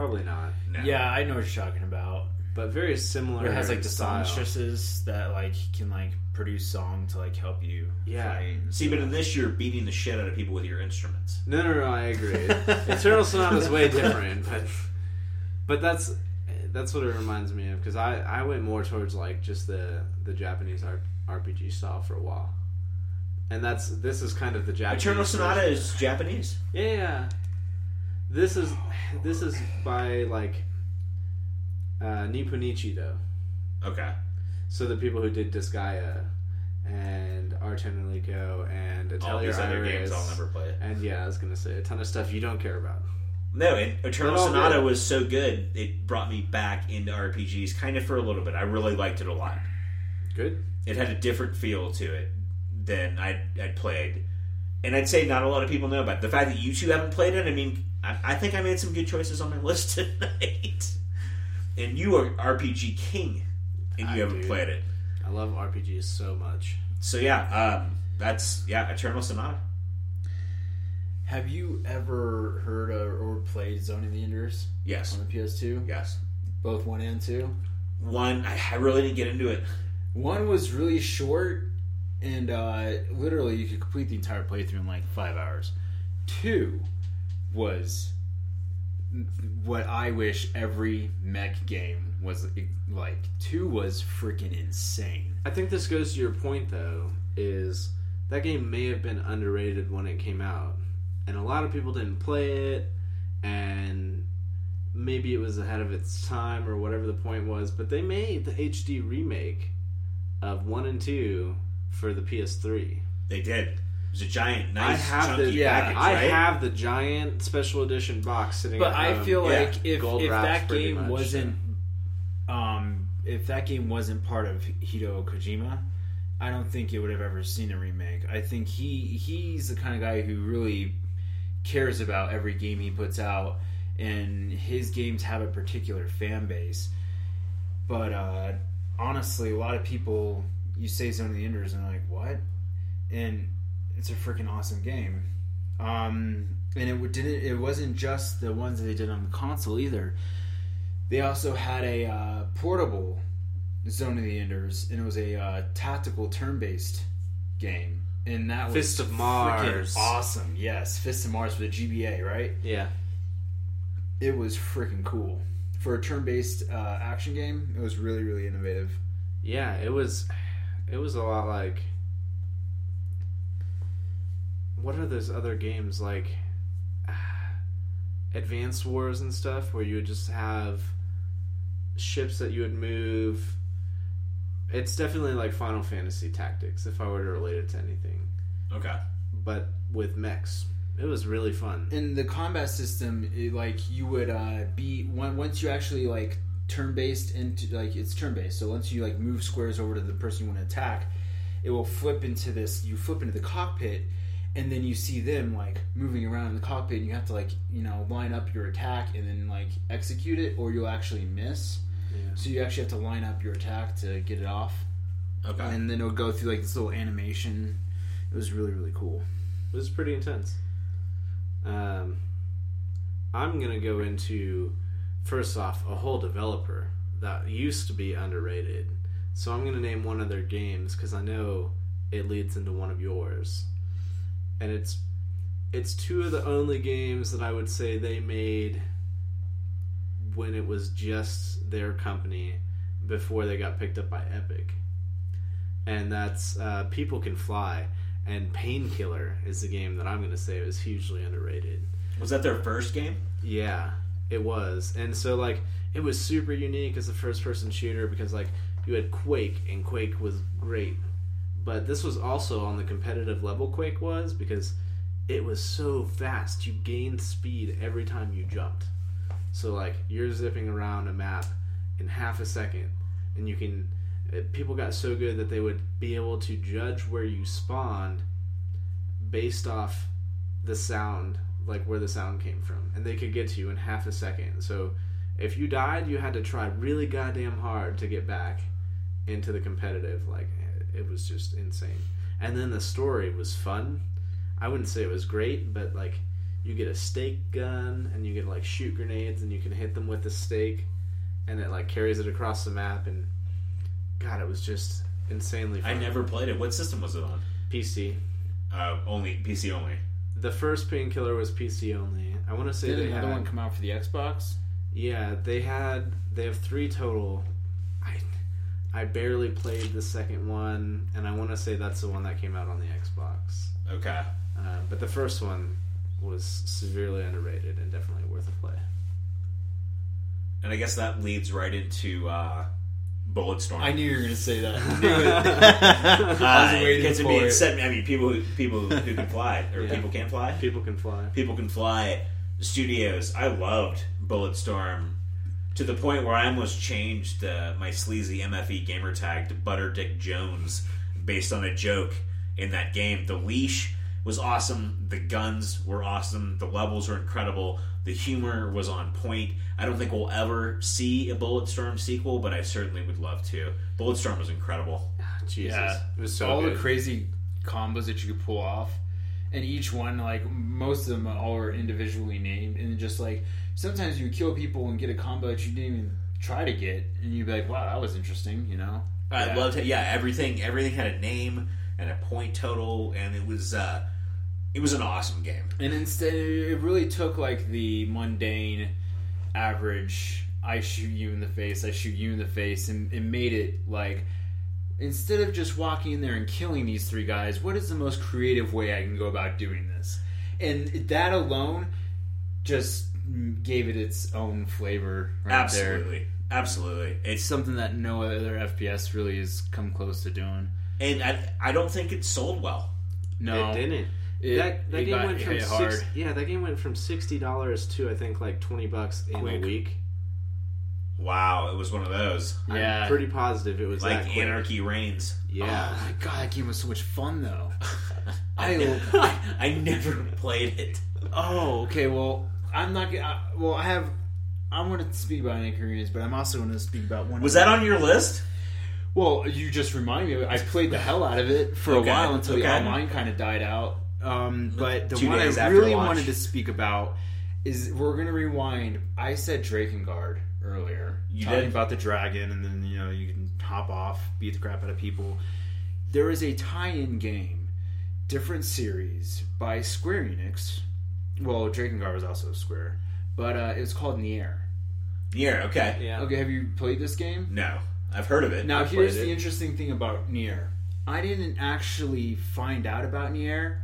Probably not, No. Yeah, I know what you're talking about. but very similar. It has like the style. songstresses that like can like produce song to like help you. Yeah. play and See, but in this, you're beating the shit out of people with your instruments. No, no, no. I agree. *laughs* Eternal Sonata is way different, *laughs* but but that's that's what it reminds me of because I I went more towards like just the the Japanese R- RPG style for a while, and that's this is kind of the Japanese. Eternal Sonata version. is Japanese. Yeah, yeah. This is this is by like uh, Nippon Ichi though. Okay. So the people who did Disgaea and Ar tonelico and All Atelier these other games I'll never play. and yeah, I was gonna say a ton of stuff you don't care about. No, and Eternal Sonata good. was so good, it brought me back into RPGs kind of for a little bit. I really liked it a lot. Good. It had a different feel to it than I'd, I'd played. And I'd say not a lot of people know about it. The fact that you two haven't played it, I mean, I, I think I made some good choices on my *laughs* list tonight. and you are RPG king, and you I haven't do. played it. I love RPGs so much. So yeah, um, that's yeah, Eternal Sonata. have you ever heard or, or played Zone of the Enders Yes, on the PS2? yes. Both one and two. One, I, I really didn't get into it. One was really short, and uh, literally you could complete the entire playthrough in like five hours. Two was what I wish every mech game was like. Two was freaking insane. I think this goes to your point though, is that game may have been underrated when it came out. And a lot of people didn't play it and maybe it was ahead of its time or whatever the point was, but they made the HD remake of 1 and 2 for the PS3. They did. It was a giant, I nice, have chunky the yeah, package, I right? have the giant special edition box sitting But at I home. feel Yeah, like if, gold if that game much, wasn't, um, if that game wasn't part of Hideo Kojima, I don't think it would have ever seen a remake. I think he he's the kind of guy who really cares about every game he puts out, and his games have a particular fan base. But uh, honestly, a lot of people you say Zone of the Enders and they're like, "What?" And it's a freaking awesome game. Um, and it didn't. It wasn't just the ones that they did on the console either. They also had a uh, portable Zone of the Enders, and it was a uh, tactical turn-based game, and that was of Mars. awesome. Yes, Fist of Mars for the GBA, right? Yeah. It was freaking cool for a turn-based uh, action game. It was really, really innovative. Yeah, it was it was a lot like what are those other games like *sighs* Advanced Wars and stuff where you would just have ships that you would move it's definitely like Final Fantasy Tactics if I were to relate it to anything Okay. but with mechs it was really fun in the combat system, it, like you would uh, be when, once you actually like turn based into like it's turn based. So once you like move squares over to the person you want to attack, it will flip into this. You flip into the cockpit, and then you see them like moving around in the cockpit, and you have to like you know line up your attack and then like execute it, or you'll actually miss. Yeah. So you actually have to line up your attack to get it off, Okay. and then it'll go through like this little animation. It was really really cool. It was pretty intense. Um, I'm gonna go into first off a whole developer that used to be underrated. So I'm gonna name one of their games because I know it leads into one of yours, and it's it's two of the only games that I would say they made when it was just their company before they got picked up by Epic, and that's uh, People Can Fly and Painkiller is the game that I'm going to say was hugely underrated. Was that their first game? Yeah, it was. And so like it was super unique as a first person shooter because like you had Quake and Quake was great. But this was also on the competitive level Quake was because it was so fast. You gained speed every time you jumped. So like you're zipping around a map in half a second and you can uh, people got so good that they would be able to judge where you spawned based off the sound like where the sound came from and they could get to you in half a second so if you died you had to try really goddamn hard to get back into the competitive, like it was just insane. And then the story was fun. I wouldn't say it was great, but like you get a stake gun and you get like shoot grenades and you can hit them with the stake and it like carries it across the map and god it was just insanely fun. I never played it. What system was it on? PC. Uh, only PC only. The first painkiller was PC only. I want to say Did they another had, one come out for the Xbox? Yeah, they had they have three total. I I barely played the second one, and I want to say that's the one that came out on the Xbox. Okay. Uh, but the first one was severely underrated and definitely worth a play. And I guess that leads right into uh, Bulletstorm. I knew you were going to say that. *laughs* *laughs* *laughs* Uh, was waiting because I for mean, it. set- I mean, people who people who can fly or Yeah. people can't fly. People can fly. People can fly. Studios. I loved Bulletstorm to the point where I almost changed uh, my sleazy MFE gamer tag to Butter Dick Jones based on a joke in that game. The leash was awesome. The guns were awesome. The levels were incredible. The humor was on point. I don't think we'll ever see a Bulletstorm sequel, but I certainly would love to. Bulletstorm was incredible. Jesus, yeah, it was so all good. the crazy combos that you could pull off, and each one like most of them all are individually named, and just like sometimes you kill people and get a combo that you didn't even try to get, and you'd be like, "Wow, that was interesting," you know? I Yeah. loved it. Yeah, everything everything had a name and a point total, and it was uh, it was an awesome game. And instead, it really took like the mundane, average. I shoot you in the face. I shoot you in the face, and it made it like instead of just walking in there and killing these three guys, what is the most creative way I can go about doing this? And that alone just gave it its own flavor right there. Absolutely, absolutely. It's It's something that no other FPS really has come close to doing. and I, I don't think it sold well. No, It didn't. It- that that it game got went from six, hard. yeah that game went from sixty dollars to I think like twenty bucks in Quick. a week. Wow, it was one of those Yeah. I'm pretty positive it was like that quick. Anarchy Reigns. Yeah, Oh my god, that game was so much fun though. *laughs* I I *laughs* I never played it. Oh, okay. Well, I'm not. gonna I- Well, I have. I'm going to speak about Anchorage, but I'm also going to speak about one. Was that on your list? Well, you just remind me. I played the hell out of it for Okay, a while until the okay. online kind of died out. Um, but the Two one I really wanted to speak about is we're going to rewind. I said Drakengard earlier, You talking did? about the dragon, and then you know you can hop off, beat the crap out of people. There is a tie-in game, different series by Square Enix. Well, Drakengard was also Square, but uh, it was called Nier. Yeah. Okay. yeah. Okay, have you played this game? No, I've heard of it. Now, I here's the it. interesting thing about Nier. I didn't actually find out about Nier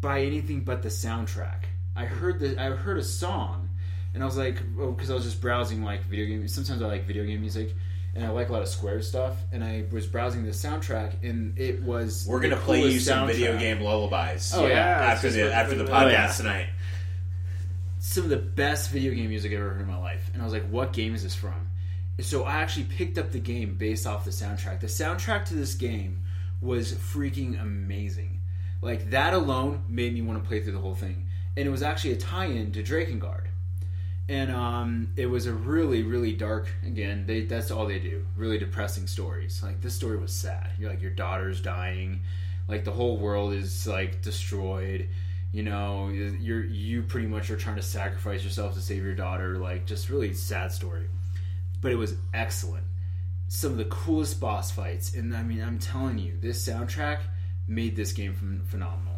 by anything but the soundtrack. I heard the I heard a song, and I was like, oh, because I was just browsing like video game. Sometimes I like video game music, and I like a lot of Square stuff. And I was browsing the soundtrack, and it was We're gonna play you coolest some video game lullabies. Oh, yeah. after the after the podcast Oh, yeah. tonight. some of the best video game music I've ever heard in my life. And I was like, what game is this from? And so I actually picked up the game based off the soundtrack. The soundtrack to this game was freaking amazing. Like that alone made me want to play through the whole thing. And it was actually a tie-in to Drakengard. And um, it was a really, really dark. Again, they, that's all they do. Really depressing stories. Like this story was sad. You're like your daughter's dying. Like the whole world is like destroyed you know you're you pretty much are trying to sacrifice yourself to save your daughter like just really sad story but it was excellent some of the coolest boss fights and i mean i'm telling you this soundtrack made this game phenomenal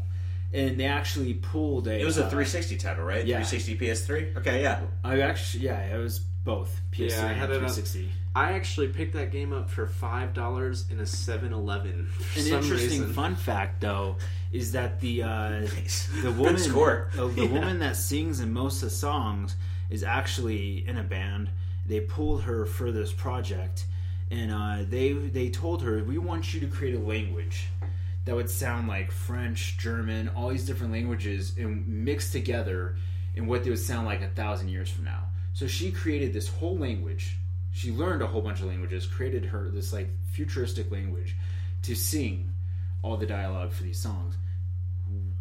and they actually pulled a It was a uh, 360 title, right? yeah. 360 PS3. Okay, yeah. i actually yeah it was both ps3 Yeah, I and had it on- 360 I actually picked that game up for five dollars in a 7-Eleven. *laughs* For an some interesting reason. fun fact though is that the uh, Nice. the Good woman score. *laughs* uh, the Yeah. woman that sings in most of the songs is actually in a band they pulled her for this project and uh, they they told her we want you to create a language that would sound like french german all these different languages and mixed together in what they would sound like a thousand years from now so she created this whole language she learned a whole bunch of languages created her this like futuristic language to sing all the dialogue for these songs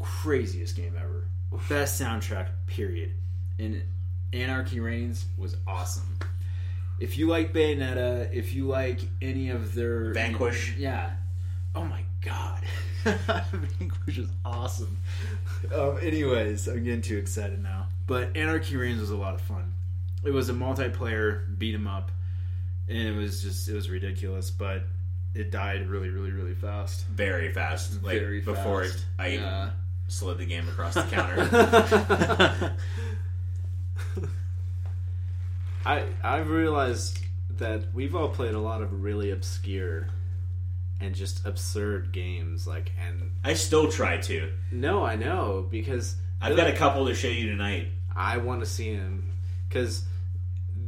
craziest game ever. Best soundtrack, period. And Anarchy Reigns was awesome. If you like Bayonetta, if you like any of their Vanquish. yeah. Oh my god, *laughs* Vanquish is awesome. Um, anyways, I'm getting too excited now. But Anarchy Reigns was a lot of fun. It was a multiplayer beat 'em up, and it was just it was ridiculous. But it died really, really, really fast. Very fast. Like Very before fast. I even Yeah. slid the game across the counter. *laughs* I I've realized that we've all played a lot of really obscure and just absurd games. Like, and I still try to. no, I know because I've got a couple to show you tonight. I want to see them because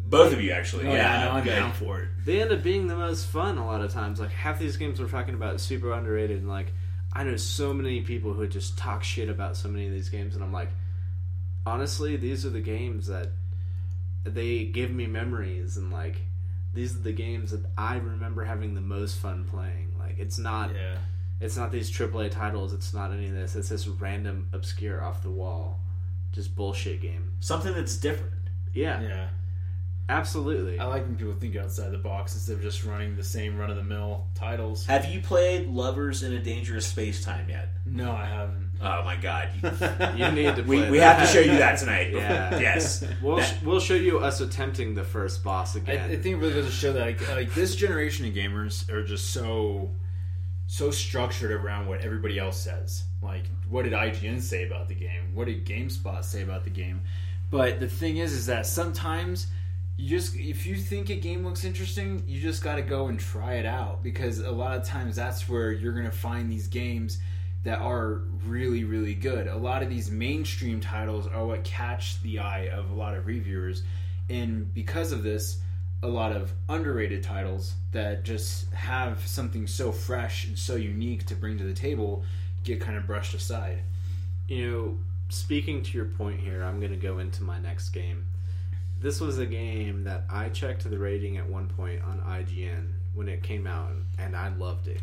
Both of you, actually. Oh, yeah, no, I'm good. down for it. they end up being the most fun a lot of times. Like half these games we're talking about super underrated, and like I know so many people who just talk shit about so many of these games, and I'm like, honestly, these are the games that they give me memories, and like these are the games that I remember having the most fun playing. Like it's not, Yeah. it's not these AAA titles. It's not any of this. It's this random, obscure, off the wall, just bullshit game. Something that's different. Yeah, Yeah. absolutely. I like when people think outside the box instead of just running the same run of the mill titles. Have you played Lovers in a Dangerous Space Time yet? No, I haven't. Oh my god. You *laughs* need to. *laughs* we play we that. have to show you that tonight. *laughs* Yeah. yes. We'll, That- we'll show you us attempting the first boss again. I think it really does to show that like, like this generation of gamers are just so so structured around what everybody else says. Like, what did IGN say about the game? What did GameSpot say about the game? But the thing is, is that sometimes you just if you think a game looks interesting, you just got to go and try it out because a lot of times that's where you're gonna find these games that are really really good. A lot of these mainstream titles are what catch the eye of a lot of reviewers, and because of this, a lot of underrated titles that just have something so fresh and so unique to bring to the table get kind of brushed aside. you know, speaking to your point here, I'm going to go into my next game. This was a game that I checked the rating at one point on IGN when it came out, and I loved it.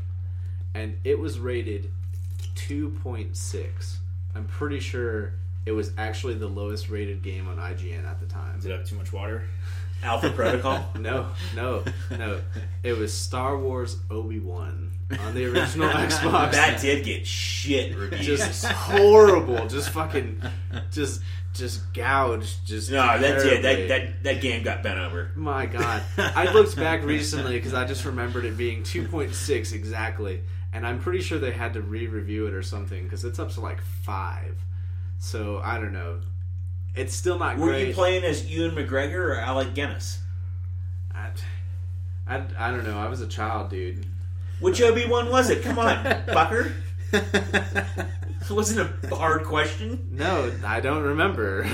And it was rated 2.6. I'm pretty sure it was actually the lowest rated game on IGN at the time. Did it have too much water? Alpha *laughs* Protocol. No, no, no. It was Star Wars Obi Wan on the original *laughs* Xbox. that did get shit reviews. just horrible. Just fucking, just, just gouged. Just no, that did. That, that that game got bent over. My God, I looked back *laughs* recently because I just remembered it being two point six exactly, and I'm pretty sure they had to re-review it or something because it's up to like five. So I don't know. It's still not great. Were great. you playing as Ewan McGregor or Alec Guinness? I, I, I don't know. I was a child, dude. Which Obi Wan was it? Come on, *laughs* fucker. *laughs* It wasn't a hard question. No, I don't remember.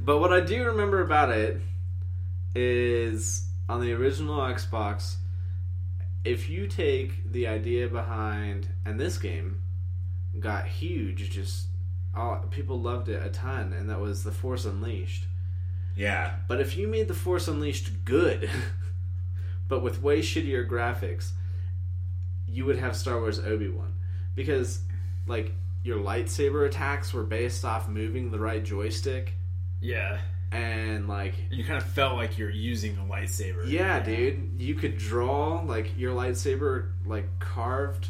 but what I do remember about it is on the original Xbox, if you take the idea behind, and this game got huge, just all, people loved it a ton, and that was The Force Unleashed. Yeah. But if you made The Force Unleashed good, *laughs* but with way shittier graphics, you would have Star Wars Obi Wan. Because, like, your lightsaber attacks were based off moving the right joystick, Yeah. and, like, You kind of felt like you're using a lightsaber. yeah, dude, you could draw, like, your lightsaber, like, carved,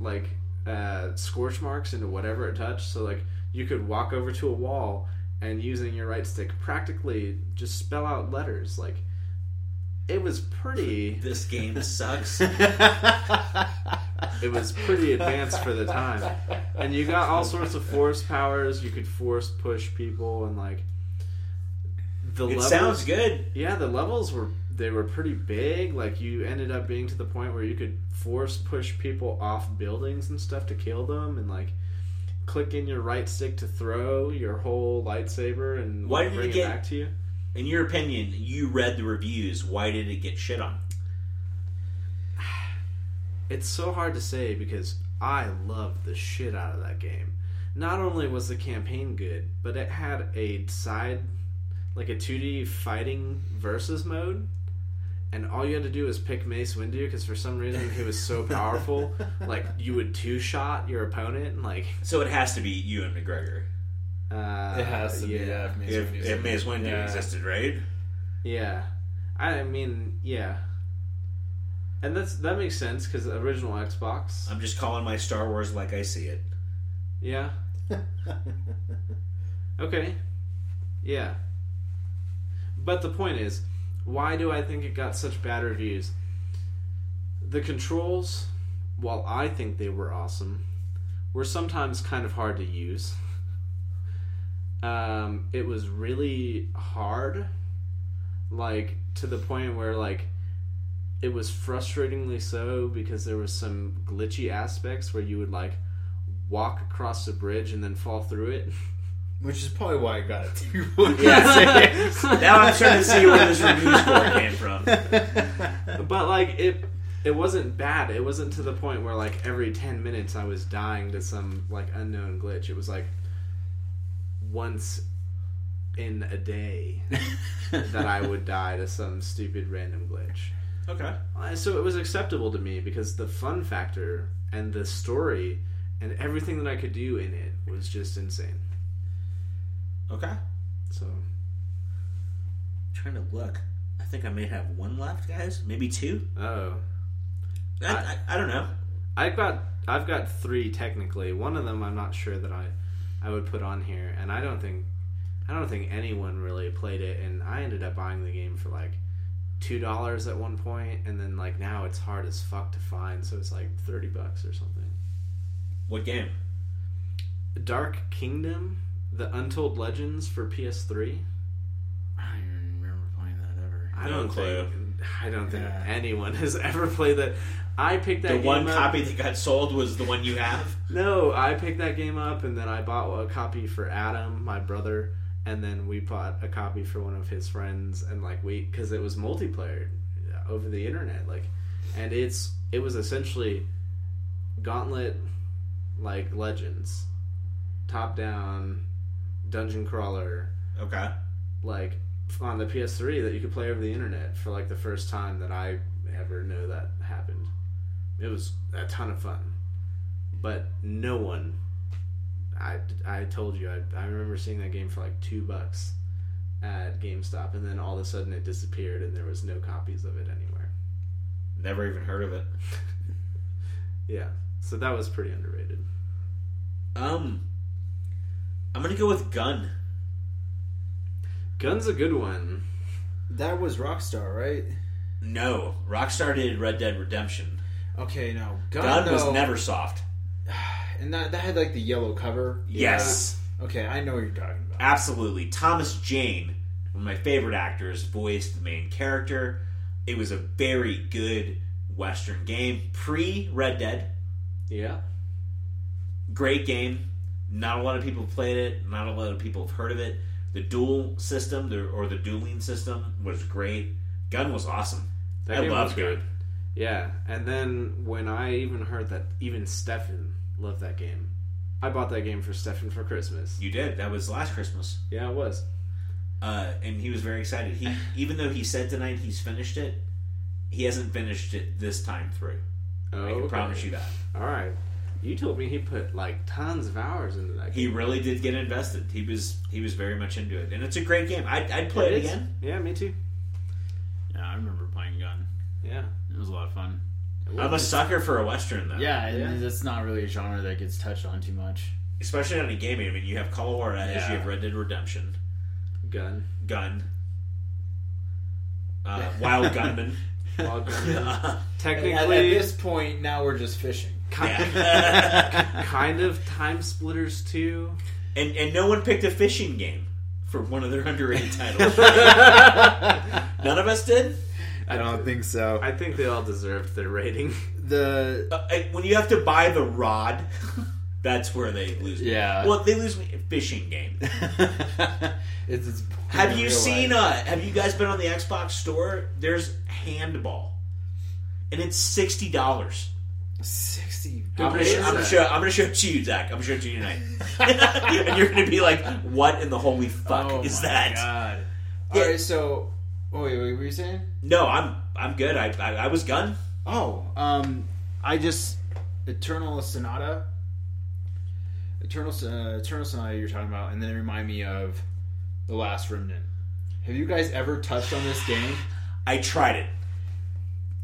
like, uh, scorch marks into whatever it touched. So, like, you could walk over to a wall and using your right stick practically just spell out letters. Like, it was pretty. *laughs* This game sucks. *laughs* It was pretty advanced for the time. And you got all sorts of force powers. You could force push people and like the It levels. sounds good. Yeah, the levels were they were pretty big. Like you ended up being to the point where you could force push people off buildings and stuff to kill them, and like click in your right stick to throw your whole lightsaber and Why like, did bring it get- back to you. In your opinion, you read the reviews. Why did it get shit on? *sighs* It's so hard to say because I loved the shit out of that game. Not only was the campaign good, but it had a side, like a 2D fighting versus mode. And all you had to do was pick Mace Windu because for some reason he was so powerful. *laughs* like you would two shot your opponent and like. So it has to be Ewan McGregor. Uh, It has to be, yeah. if Mace If, Windu's if Mace. Windu Yeah. existed, right? Yeah. I mean, yeah. And that's that makes sense because original Xbox. I'm just calling my Star Wars like I see it. Yeah. *laughs* Okay. Yeah. But the point is, why do I think it got such bad reviews? The controls, while I think they were awesome, were sometimes kind of hard to use. Um, it was really hard, like to the point where like it was frustratingly so because there was some glitchy aspects where you would like walk across a bridge and then fall through it. *laughs* Which is probably why I got it *laughs* too. Now I'm trying to see where this review score came from. *laughs* but like it it wasn't bad it wasn't to the point where like every 10 minutes i was dying to some like unknown glitch it was like once in a day *laughs* that i would die to some stupid random glitch Okay. Uh, so it was acceptable to me because the fun factor and the story and everything that i could do in it was just insane Okay. so trying to look. I think I may have one left, guys. Maybe two. oh I, I, I don't know. I've got I've got three technically. One of them I'm not sure that I I would put on here, and I don't think I don't think anyone really played it. And I ended up buying the game for like two dollars at one point, and then like now it's hard as fuck to find, so it's like thirty bucks or something. What game? Dark Kingdom, The Untold Legends for PS3. I don't even remember playing that ever. I don't clue. think I don't think Yeah. anyone has *laughs* ever played that. I picked that The game one up- copy that got sold was the one you have. *laughs* No, I picked that game up and then I bought a copy for Adam, my brother, and then we bought a copy for one of his friends and like we cuz it was multiplayer over the internet like and it's it was essentially Gauntlet like Legends top down dungeon crawler Okay. like on the PS3 that you could play over the internet for like the first time that I ever know that happened. It was a ton of fun, but no one. I, I told you I, I remember seeing that game for like two bucks at GameStop, and then all of a sudden it disappeared, and there was no copies of it anywhere. Never even heard of it. *laughs* Yeah, so that was pretty underrated. Um, I'm gonna go with Gun. Gun's a good one. that was Rockstar, right? No, Rockstar did Red Dead Redemption. Okay, no. Gun, Gun was though- Neversoft. *sighs* And that, that had like the yellow cover. Yes, Okay, I know what you're talking about. absolutely. Thomas Jane, one of my favorite actors, voiced the main character. It was a very good Western game, pre Red Dead. Yeah, Great game. Not a lot of people played it. Not a lot of people have heard of it. The duel system, the, or the dueling system, was great. Gun was awesome. that I game love was Gun. good. Yeah, and then when I even heard that even Stefan loved that game, I bought that game for Stefan for Christmas. You did. That was last Christmas. Yeah, it was. uh, and he was very excited. He *laughs* even though he said tonight he's finished it, he hasn't finished it this time through. Oh, I can okay. promise you that. All right. You told me he put like tons of hours into that Game. He really did get invested. He was he was very much into it, and it's a great game. I'd, I'd play it again. Yeah, me too. Yeah, I remember playing Gun. Yeah. It was a lot of fun. I'm a sucker for a western though. Yeah, and Yeah. that's not really a genre that gets touched on too much. especially on a gaming. I mean, you have Call of Juarez, Yeah. you have Red Dead Redemption, Gun. Gun, uh, *laughs* Wild Gunman. Wild Gun. Uh, *laughs* At, at this point, now we're just fishing. Kind, yeah. *laughs* kind of Time Splitters too. and and no one picked a fishing game for one of their underrated titles. *laughs* None of us did. I don't think so. I think they all deserved their rating. the Uh, when you have to buy the rod, that's where they lose. me. Yeah. Well, they lose me. Fishing game. *laughs* it's, it's Have you seen? life. Uh, have you guys been on the Xbox store? There's handball, and it's sixty dollars. Sixty? I'm gonna, What sh- I'm, gonna show, I'm gonna show it to you, Zach. I'm gonna show it to you tonight, *laughs* and you're gonna be like, "What in the holy fuck oh is my that?" God. All right, so oh, wait, wait, what were you saying? No, I'm I'm good. I I, I was gun. Oh, um, I just Eternal Sonata. Eternal uh, Eternal Sonata you're talking about, and then it reminded me of the Last Remnant. Have you guys ever touched on this game? I tried it.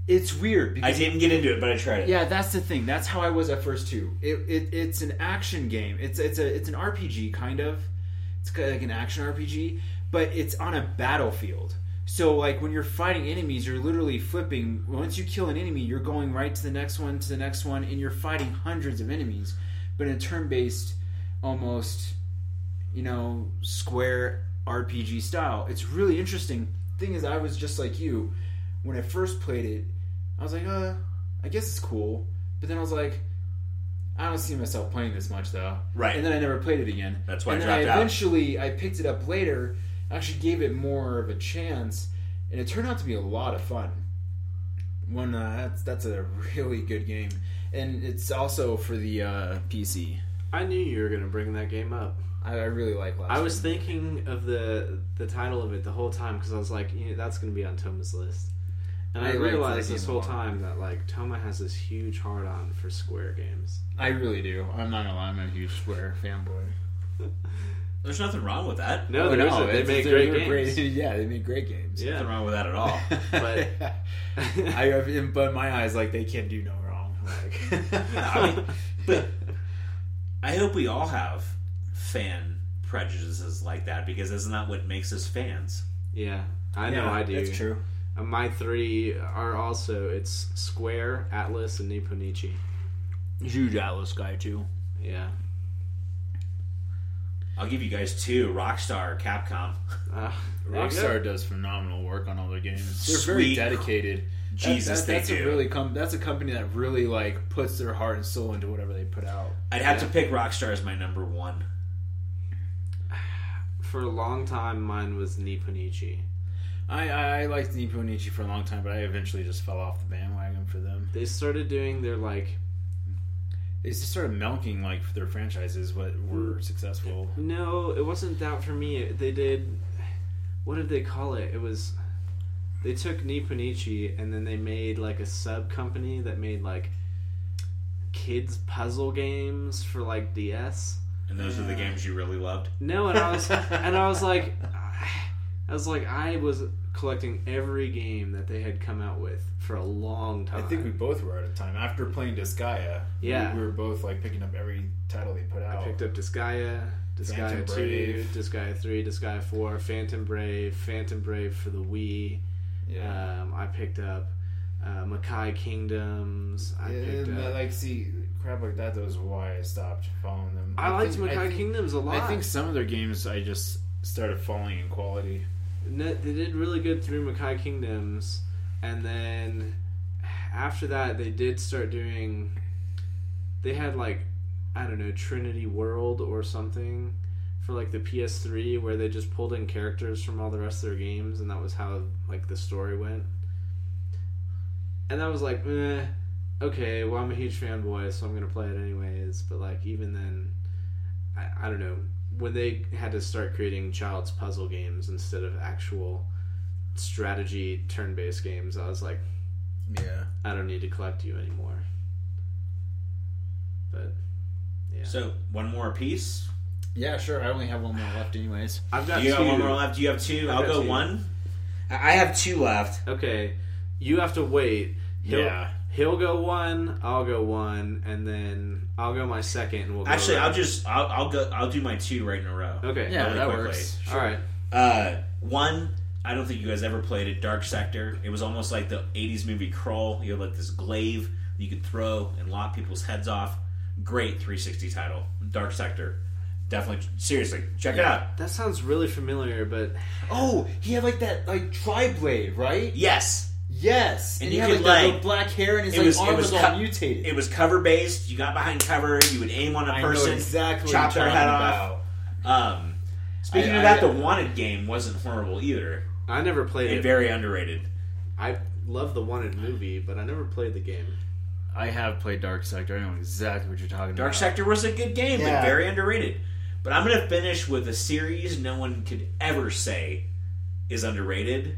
It's weird I didn't get into it, but I tried it. Yeah, that's the thing. That's how I was at first too. It, it it's an action game. It's it's a it's an RPG kind of. It's kind of like an action RPG, but it's on a battlefield. So like when you're fighting enemies, you're literally flipping. Once you kill an enemy, you're going right to the next one, to the next one, and you're fighting hundreds of enemies. But in a turn-based, almost, you know, square RPG style, it's really interesting. Thing is, I was just like you when I first played it. I was like, uh, I guess it's cool. But then I was like, I don't see myself playing this much though. Right. And then I never played it again. That's why I and then I dropped out. eventually I picked it up later. Actually gave it more of a chance, and it turned out to be a lot of fun. One uh, that's that's a really good game, and it's also for the uh, PC. I knew you were going to bring that game up. I, I really like last. I was One. thinking of the the title of it the whole time because I was like, you know, that's going to be on Toma's list. And I, I realized this whole lot. time that like Toma has this huge hard on for Square games. I really do. I'm not gonna lie. I'm a huge Square fanboy. *laughs* There's nothing wrong with that. No, Oh, there isn't. They it's- make they're- great they're games. *laughs* yeah, they make great games. Yeah. Nothing wrong with that at all. But- *laughs* I, in- but in my eyes, like they can't do no wrong. Like, I mean, but I hope we all have fan prejudices like that because isn't that what makes us fans? Yeah, I know Yeah, I do. That's true. Uh, my three are also it's Square, Atlus, and Nippon Ichi. Huge Atlus guy too. Yeah. I'll give you guys two: Rockstar, Capcom. Uh, *laughs* there you. Rockstar does phenomenal work on all their games. They're very Sweet. dedicated. That- Jesus, that- they that's do. A really com- that's a company that really like puts their heart and soul into whatever they put out. I'd have Yeah. to pick Rockstar as my number one. *sighs* For a long time, mine was Nippon Ichi. I, I, I liked Nippon Ichi for a long time, but I eventually just fell off the bandwagon for them. They started doing their like They just started milking like their franchises, what were mm. successful. No, it wasn't that for me. They did. What did they call it? It was. They took Nippon Ichi and then they made like a sub company that made like kids puzzle games for like DS. And those are the games you really loved. No, and I was and I was like, *laughs* I was like, I was collecting every game that they had come out with for a long time. I think we both were out of time after playing Disgaea. Yeah. we, we were both like picking up every title they put out. I picked up Disgaea, Disgaea Phantom 2, Brave. Disgaea 3, Disgaea 4, Phantom Brave, Phantom Brave for the Wii. yeah, Um, I picked up uh, Makai Kingdoms. I Yeah, picked and, up. like see crap like that. That was why I stopped following them. I liked think- Makai I think, Kingdoms a lot. I think some of their games I just started falling in quality. They did really good through Makai Kingdoms, and then after that, they did start doing. They had like, I don't know, Trinity World or something for like the PS3, where they just pulled in characters from all the rest of their games, and that was how like the story went. And that was like, eh, okay, well I'm a huge fanboy, so I'm gonna play it anyways. But like even then, I, I don't know when they had to start creating child's puzzle games instead of actual strategy turn-based games, I was like, Yeah, I don't need to collect you anymore. But yeah, So one more piece. yeah, sure. I only have one more left, anyways. I've got Do you two. have one more left? Do you have two? I've I'll go two. one. I I have two left. Okay, you have to wait. He'll, Yeah. He'll go one. I'll go one, and then I'll go my second, and we'll go Actually, I'll just I'll, I'll go I'll do my two right in a row. okay. Yeah, Really that quickly. works. All right. Uh, one, I don't think you guys ever played it. Dark Sector. It was almost like the '80s movie Krull. You had like this glaive you could throw and lock people's heads off. Great 360 title. Dark Sector. Definitely, seriously, check it out. That sounds really familiar, but Oh, he had like that like tri blade, right? Yes, Yes, And he you had could, like, the black hair and his it like was- it arm was was, all cut- mutated. it was cover based. You got behind cover. You would aim on a I person, exactly chop their head talking off. Um, speaking I- of I- that, the Wanted game wasn't horrible either. I never played And it. very underrated. I love the Wanted movie, but I never played the game. I have played Dark Sector. I know exactly what you're talking Dark about. Dark Sector was a good game, Yeah. but very underrated. But I'm going to finish with a series no one could ever say is underrated,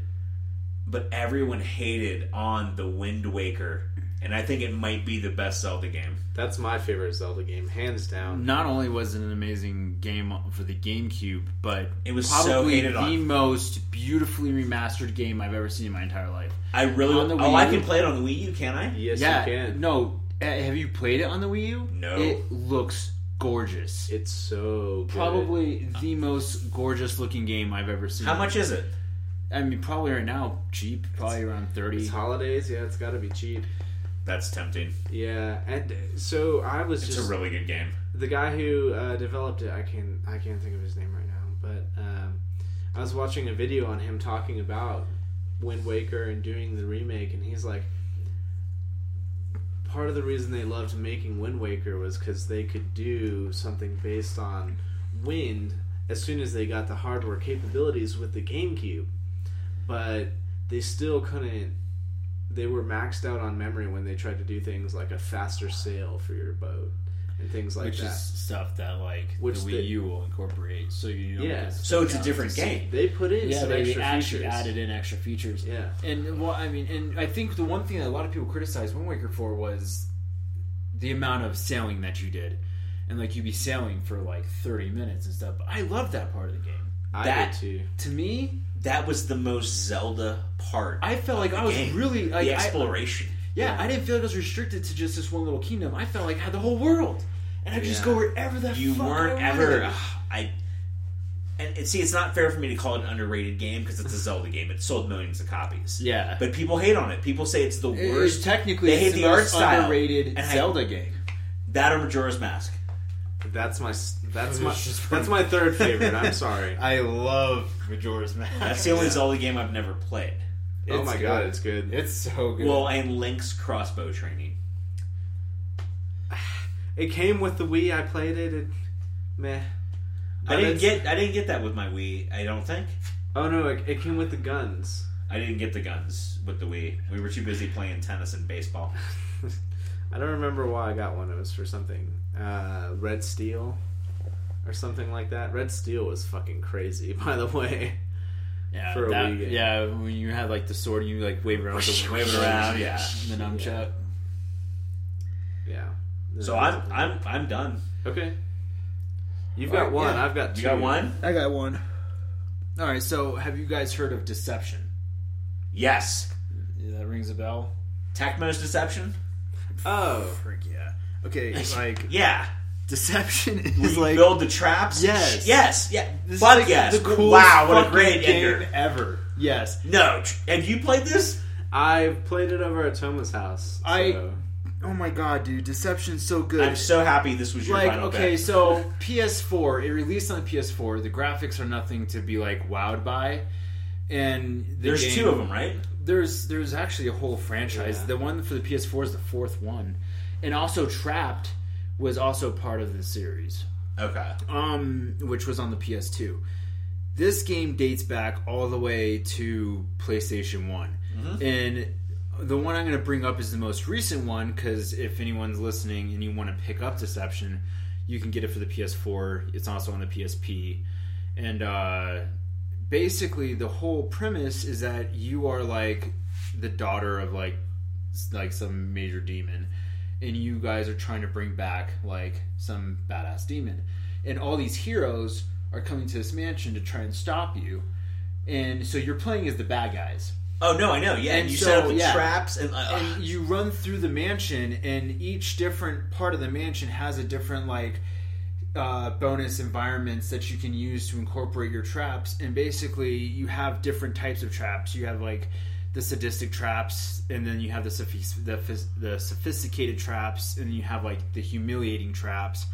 but everyone hated on The Wind Waker. and I think it might be the best Zelda game. That's my favorite Zelda game, hands down. Not only was it an amazing game for the GameCube, but It was probably so hated the on. most beautifully remastered game I've ever seen in my entire life. I really On the Wii oh I can play it on the Wii U, can I? Yes, yeah, you can. no. uh, Have you played it on the Wii U? No. It looks gorgeous. It's so good. Probably the most gorgeous looking game I've ever seen. How much is it? I mean, probably right now cheap, probably around thirty. It's holidays, yeah, it's got to be cheap. That's tempting. Yeah, and so I was It's just a really good game. the guy who uh, developed it. I can I can't think of his name right now, but um, I was watching a video on him talking about Wind Waker and doing the remake, and he's like, part of the reason they loved making Wind Waker was because they could do something based on wind as soon as they got the hardware capabilities with the GameCube, but they still couldn't. They were maxed out on memory when they tried to do things like a faster sail for your boat and things like that. which is stuff that like Which the Wii the- U will incorporate. So you don't Yeah. So it's a different down. game. They put in Yeah, some they extra actually features. added in extra features. Yeah, And well, I mean, and I think the one thing that a lot of people criticized Wind Waker for was the amount of sailing that you did, and like you'd be sailing for like thirty minutes and stuff. But I love that part of the game. I That- did too. To me, That was the most Zelda part. I felt of like the I was game. really like the I- exploration. yeah, I didn't feel like I was restricted to just this one little kingdom. I felt like I had the whole world, and I could just go wherever the you fuck weren't I ever. ugh, I and it, see, it's not fair for me to call it an underrated game because it's a Zelda game. It sold millions of copies. Yeah. but people hate on it. People say it's the It- worst. It's technically They it's hate the, the art style. underrated And I- Zelda game. that or Majora's Mask. That's my that's my *laughs* that's my third favorite. I'm sorry. *laughs* I love Majora's Mask. That's the only Zelda game I've never played. oh It's my good. god, it's good. It's so good. Well, and Link's crossbow training. It came with the Wii. I played it. it meh. I But didn't it's- get. I didn't get that with my Wii. I don't think. Oh no, it, it came with the guns. I didn't get the guns with the Wii. We were too busy playing tennis and baseball. *laughs* I don't remember why I got one. It was for something uh, Red Steel or something like that. Red Steel was fucking crazy, *laughs* by the way. yeah, for a that- Wii game. yeah, when you had like the sword, you like wave it around, with the- wave it around, yeah, the nunchuck. Yeah. So I'm I'm I'm done. okay. You've got Alright, one. yeah. I've got two. You got one? I got one. All right, so have you guys heard of Deception? Yes. Yeah, that rings a bell. Tecmo's Deception. Oh, Frick yeah. Okay, *laughs* like Yeah. Deception is like build the traps? Yes. Yes. Yeah. this like yes. the coolest wow. What a great game ender. ever. Yes, No. Have you played this? I've played it over at Toma's house. I- Oh my god, dude, Deception's so good. I'm so happy this was your like okay, pick. so PS4, it released on the PS4. The graphics are nothing to be like wowed by, and the There's game- two of them, right? There's there's actually a whole franchise. Yeah. The one for the PS4 is the fourth one, and also Trapt was also part of the series, Okay. um, which was on the PS2. This game dates back all the way to PlayStation One, and the one I'm going to bring up is the most recent one because if anyone's listening and you want to pick up Deception, you can get it for the PS4. It's also on the PSP, and uh, basically the whole premise is that you are like the daughter of like like some major demon, and you guys are trying to bring back like some badass demon, and all these heroes are coming to this mansion to try and stop you, and so you're playing as the bad guys. Oh no, I know. Yeah, And and you so, set up the yeah. traps and, uh, and you run through the mansion and each different part of the mansion has a different like uh, bonus environments that you can use to incorporate your traps. And basically you have different types of traps. You have like the sadistic traps and then you have the the, the sophisticated traps and you have like the humiliating traps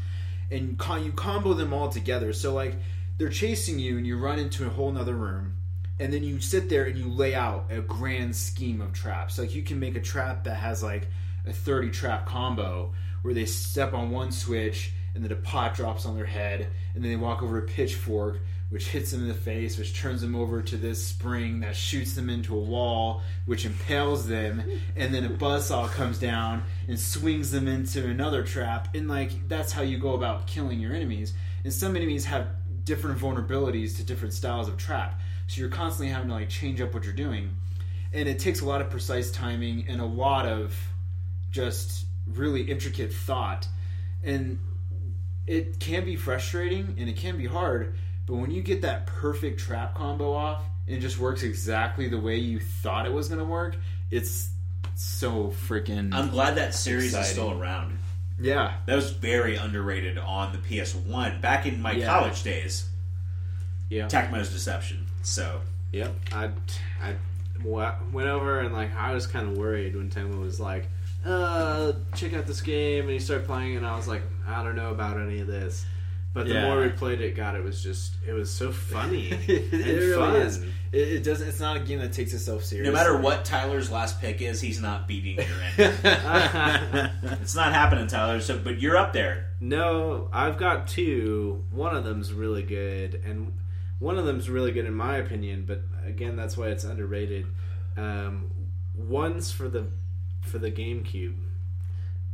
and you combo them all together so like they're chasing you and you run into a whole nother room and then you sit there and you lay out a grand scheme of traps. Like you can make a trap that has like a 30 trap combo where they step on one switch and then a pot drops on their head and then they walk over a pitchfork which hits them in the face which turns them over to this spring that shoots them into a wall which impales them. And then a buzzsaw comes down and swings them into another trap. And like that's how you go about killing your enemies. And some enemies have different vulnerabilities to different styles of trap. So you're constantly having to like change up what you're doing. And it takes a lot of precise timing and a lot of just really intricate thought, and it can be frustrating and it can be hard. But when you get that perfect trap combo off and it just works exactly the way you thought it was going to work, it's so freaking I'm glad that series is still around. yeah. That was very underrated on the PS1 back in my Yeah. college days. Yeah. Tecmo's Deception. So Yep. I, I went over and like I was kind of worried when Toma was like, uh, check out this game, and he started playing, and I was like, I don't know about any of this. But the Yeah. more we played it, God, it was just it was so funny *laughs* it and really fun. is. It, it doesn't. It's not a game that takes itself seriously. no matter what Tyler's last pick is, he's not beating your end. *laughs* *laughs* it's not happening, Tyler. So, but you're up there. No, I've got two. One of them's really good, and one of them's really good in my opinion. But again, that's why it's underrated. Um, one's for the for the GameCube.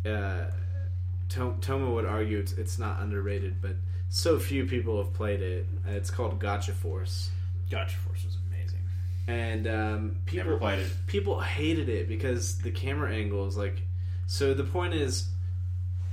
Uh, To- Toma would argue it's, it's not underrated, but so few people have played it. It's called Gotcha Force, Gotcha Force was amazing. and um, people Never played it. people hated it because the camera angles like so the point is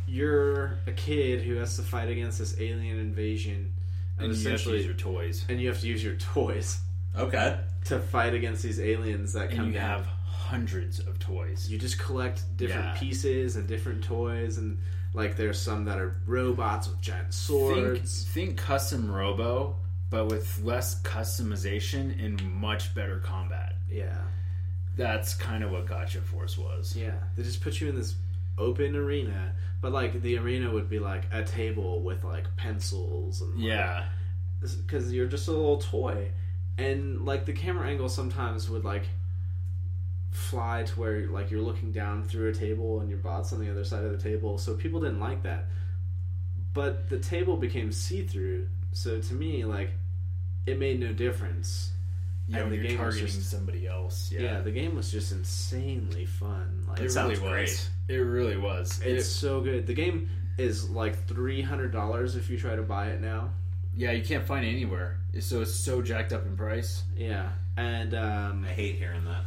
you're a kid who has to fight against this alien invasion and, And you have to essentially use your toys, and you have to use your toys Okay. to fight against these aliens that and come you down. have hundreds of toys. you just collect different Yeah. pieces and different toys and like there's some that are robots with giant think, swords. think custom Robo, but with less customization and much better combat. yeah. That's kind of what Gotcha Force was. yeah. They just put you in this open arena but like the arena would be like a table with like pencils and like, Yeah, because you're just a little toy. And like the camera angle sometimes would like fly to where like you're looking down through a table and your bot's on the other side of the table so people didn't like that but the table became see-through so to me like it made no difference yeah. And the you're game was just- somebody else. yeah. Yeah, the game was just insanely fun like it it's, really was. great. It really was. it's It- so good the game is like $300 if you try to buy it now yeah, you can't find it anywhere. So it's so jacked up in price. yeah and um, I hate hearing that.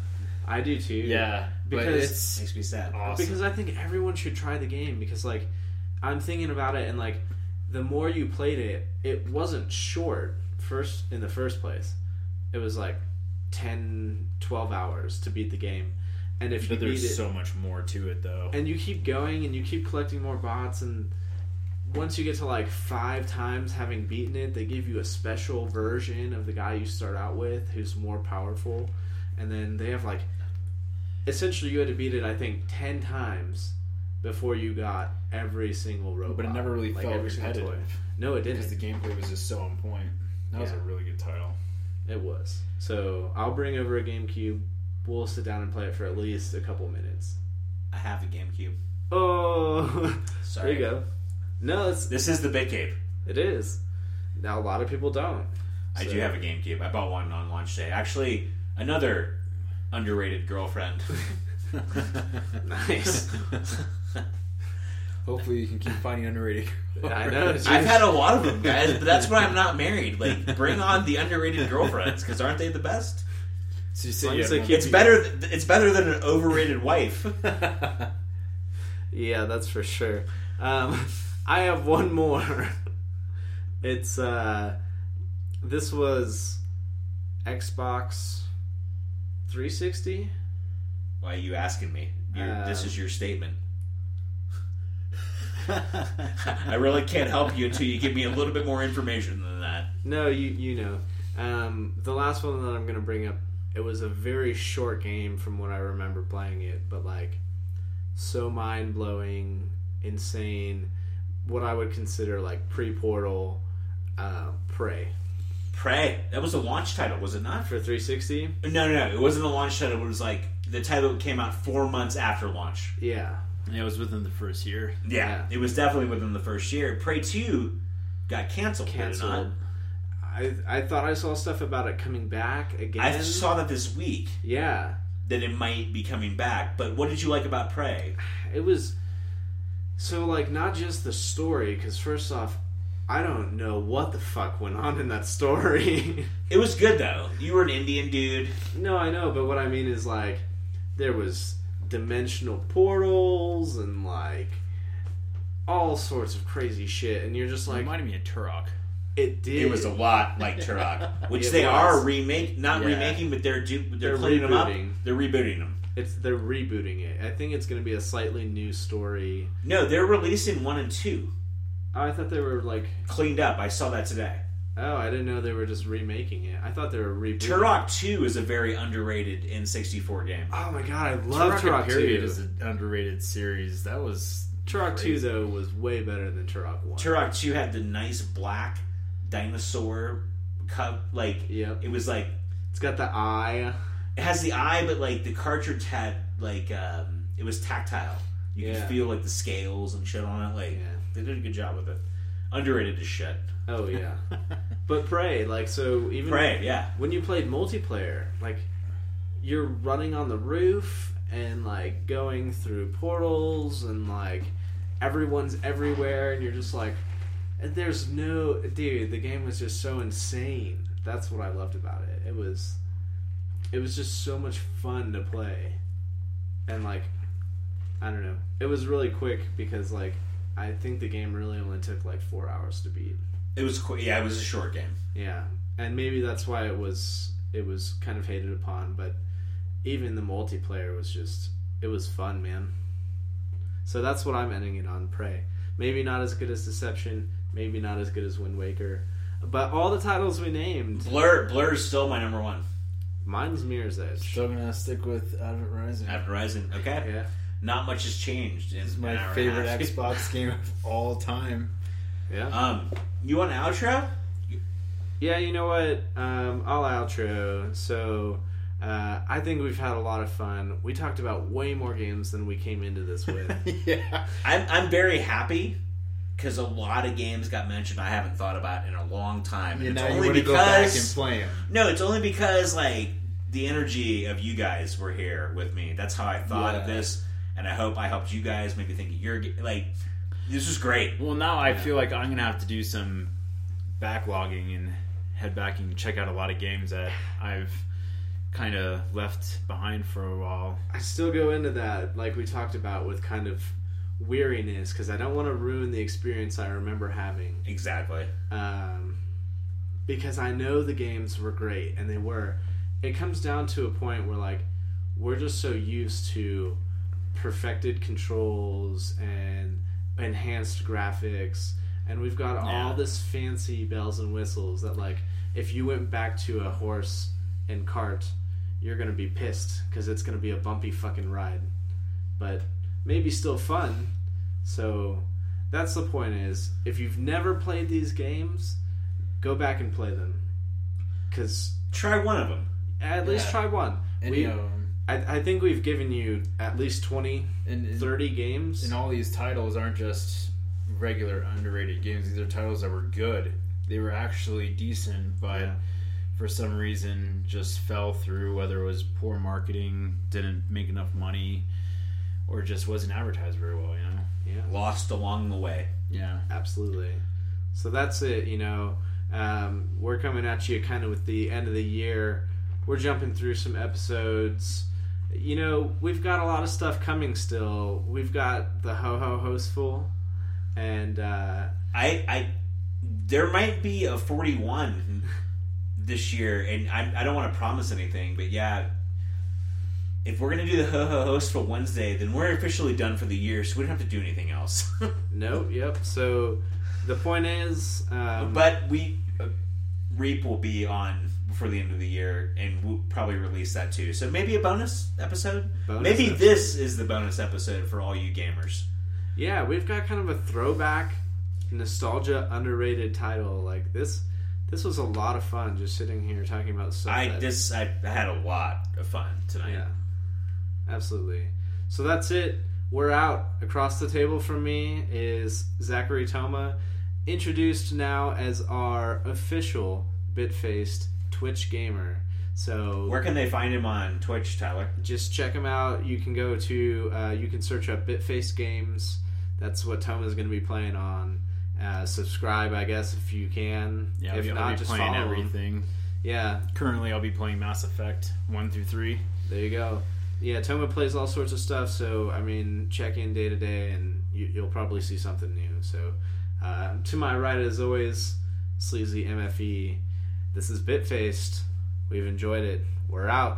I do too Yeah, but Because- it's Makes me sad. awesome. because I think everyone should try the game because like I'm thinking about it and like the more you played it, it wasn't short first in the first place. It was like 10 12 hours to beat the game. And if you but beat there's it so much more to it, though. and you keep going and you keep collecting more bots and once you get to like five times having beaten it, they give you a special version of the guy you start out with who's more powerful. And then they have like essentially you had to beat it I think ten times before you got every single robot. but it never really like felt every single repetitive toy. No, it didn't. Because the gameplay was just so on point. That was a really good title. It was. So I'll bring over a GameCube. We'll sit down and play it for at least a couple minutes. I have a GameCube. Oh, Sorry. *laughs* there you go. No, it's, This is the Big Cape. it is. Now a lot of people don't. I So- do have a GameCube. I bought one on launch day. Actually, another underrated girlfriend. Nice. *laughs* Hopefully, you can keep finding underrated. I know, it's- I've had a lot of them, guys, but that's why I'm not married. Like, bring on the underrated girlfriends because aren't they the best? So you say you as had they one- keep- It's better. It's better than an overrated wife. *laughs* Yeah, that's for sure. Um, I have one more. *laughs* It's uh, this was Xbox 360. Why are you asking me? You're, this Um, is your statement. *laughs* I really can't help you until you give me a little bit more information than that. No, you you know. Um, the last one that I'm gonna bring up, it was a very short game from what I remember playing it, but like so mind blowing, insane. What I would consider like pre Portal, uh, Prey Prey. That was a launch title, was it not? for 360. No, no, no. It wasn't a launch title. It was like the title came out four months after launch. Yeah, Yeah, it was within the first year. Yeah, Yeah. it was definitely within the first year. Prey two got canceled. did it not? canceled. I I thought I saw stuff about it coming back again. I saw that this week Yeah, that it might be coming back. But what did you like about Prey? it was so like not just the story because first off i don't know what the fuck went on in that story *laughs* It was good though. You were an Indian dude. no i know but what i mean is like there was dimensional portals and like all sorts of crazy shit, and you're just It like, reminded me of Turok. it did. It was a lot like *laughs* Turok, which It they was. are remake, not Yeah. remaking, but they're do, they're, They're cleaning them up. rebooting. They're rebooting them. It's they're rebooting it. I think it's going to be a slightly new story. No, they're releasing one and two I thought they were like. cleaned up. I saw that today. Oh, I didn't know they were just remaking it. I thought they were rebooting. Turok Two is a very underrated N64 game. Oh my god, I love Turok, Turok, Period 2. is an underrated series. That was Turok crazy. 2 though was way better than Turok 1. Turok Two had the nice black dinosaur cup. Like Yep. it was like It's got the eye. it has the eye, but like the cartridge had like um, it was tactile. You Yeah. could feel like the scales and shit on it. Like Yeah. They did a good job with it. Underrated as shit. Oh yeah. *laughs* but Prey, like so even Prey, yeah. when you played multiplayer, like you're running on the roof and like going through portals and like everyone's everywhere and you're just like and there's no dude, the game was just so insane. That's what I loved about it. It was it was just so much fun to play. And like I don't know. It was really quick because like I think the game really only took like 4 hours to beat. It was qu- yeah, it was a short game. Yeah, and maybe that's why it was it was kind of hated upon, but even the multiplayer was just it was fun, man. So that's what I'm ending it on. Prey. Maybe not as good as Deception, maybe not as good as Wind Waker, but all the titles we named, Blur Blur is still my number one. mine's Mirror's Edge. Still gonna stick with Advent Rising. Advent Rising, okay. Yeah, Not much has changed. In This is my hour favorite. Xbox *laughs* game of all time. yeah, Um, you want an outro? yeah. You know what? Um, I'll outro. So. Uh, I think we've had a lot of fun. We talked about way more games than we came into this with. *laughs* yeah. I'm I'm very happy because a lot of games got mentioned I haven't thought about in a long time. And And it's now only want to go back and because play them. no, it's only because like the energy of you guys were here with me. That's how I thought of this, and I hope I helped you guys maybe think of your ga- like. This was great. Well, now I feel like I'm gonna have to do some backlogging and head back and check out a lot of games that I've kind of left behind for a while. I still go into that, like we talked about, with kind of weariness because I don't want to ruin the experience I remember having. Exactly. Um, because I know the games were great, and they were. It comes down to a point where, like, we're just so used to perfected controls and enhanced graphics, and we've got Yeah. all this fancy bells and whistles that, like, if you went back to a horse and cart, you're gonna be pissed because it's gonna be a bumpy fucking ride, but maybe still fun. So that's the point. Is if you've never played these games, go back and play them, because Try one of them. at least Yeah. try one. And we, I, I think we've given you at least 20, and, and 30 games. and all these titles aren't just regular underrated games. These are titles that were good. They were actually decent, but Yeah. for some reason just fell through. Whether it was poor marketing, didn't make enough money, or just wasn't advertised very well. You know. yeah. Lost along the way. Yeah. Absolutely. So that's it. You know, um, we're coming at you kind of with the end of the year. We're jumping through some episodes. You know, we've got a lot of stuff coming still. We've got the Ho Ho Hostful, and uh, I, I, there might be a 41 this year, and I, I don't want to promise anything, but yeah, if we're gonna do the ho ho host for Wednesday, then we're officially done for the year, so we don't have to do anything else. *laughs* nope, yep. So the point is, um, but we, uh, Reap will be on before the end of the year, and we'll probably release that too. So maybe a bonus episode. Bonus maybe episode. this is the bonus episode for all you gamers. yeah, we've got kind of a throwback, nostalgia, underrated title. Like this, this was a lot of fun just sitting here talking about stuff. I this I had a lot of fun tonight. Yeah, absolutely. So that's it. We're out. Across the table from me is Zachary Toma, introduced now as our official bit-faced Twitch gamer. So Where can they find him on Twitch, Tyler? just check him out. You can go to uh, you can search up Bitface Games. That's what Toma is going to be playing on. Uh, subscribe, I guess, if you can. Yeah. if not, just playing follow him. everything. Yeah, Currently, I'll be playing Mass Effect one through three. there you go. yeah, Toma plays all sorts of stuff. So I mean, check in day to day, and you, you'll probably see something new. So uh, to my right, as always, sleazy MFE. This is Bitfaced. We've enjoyed it. We're out.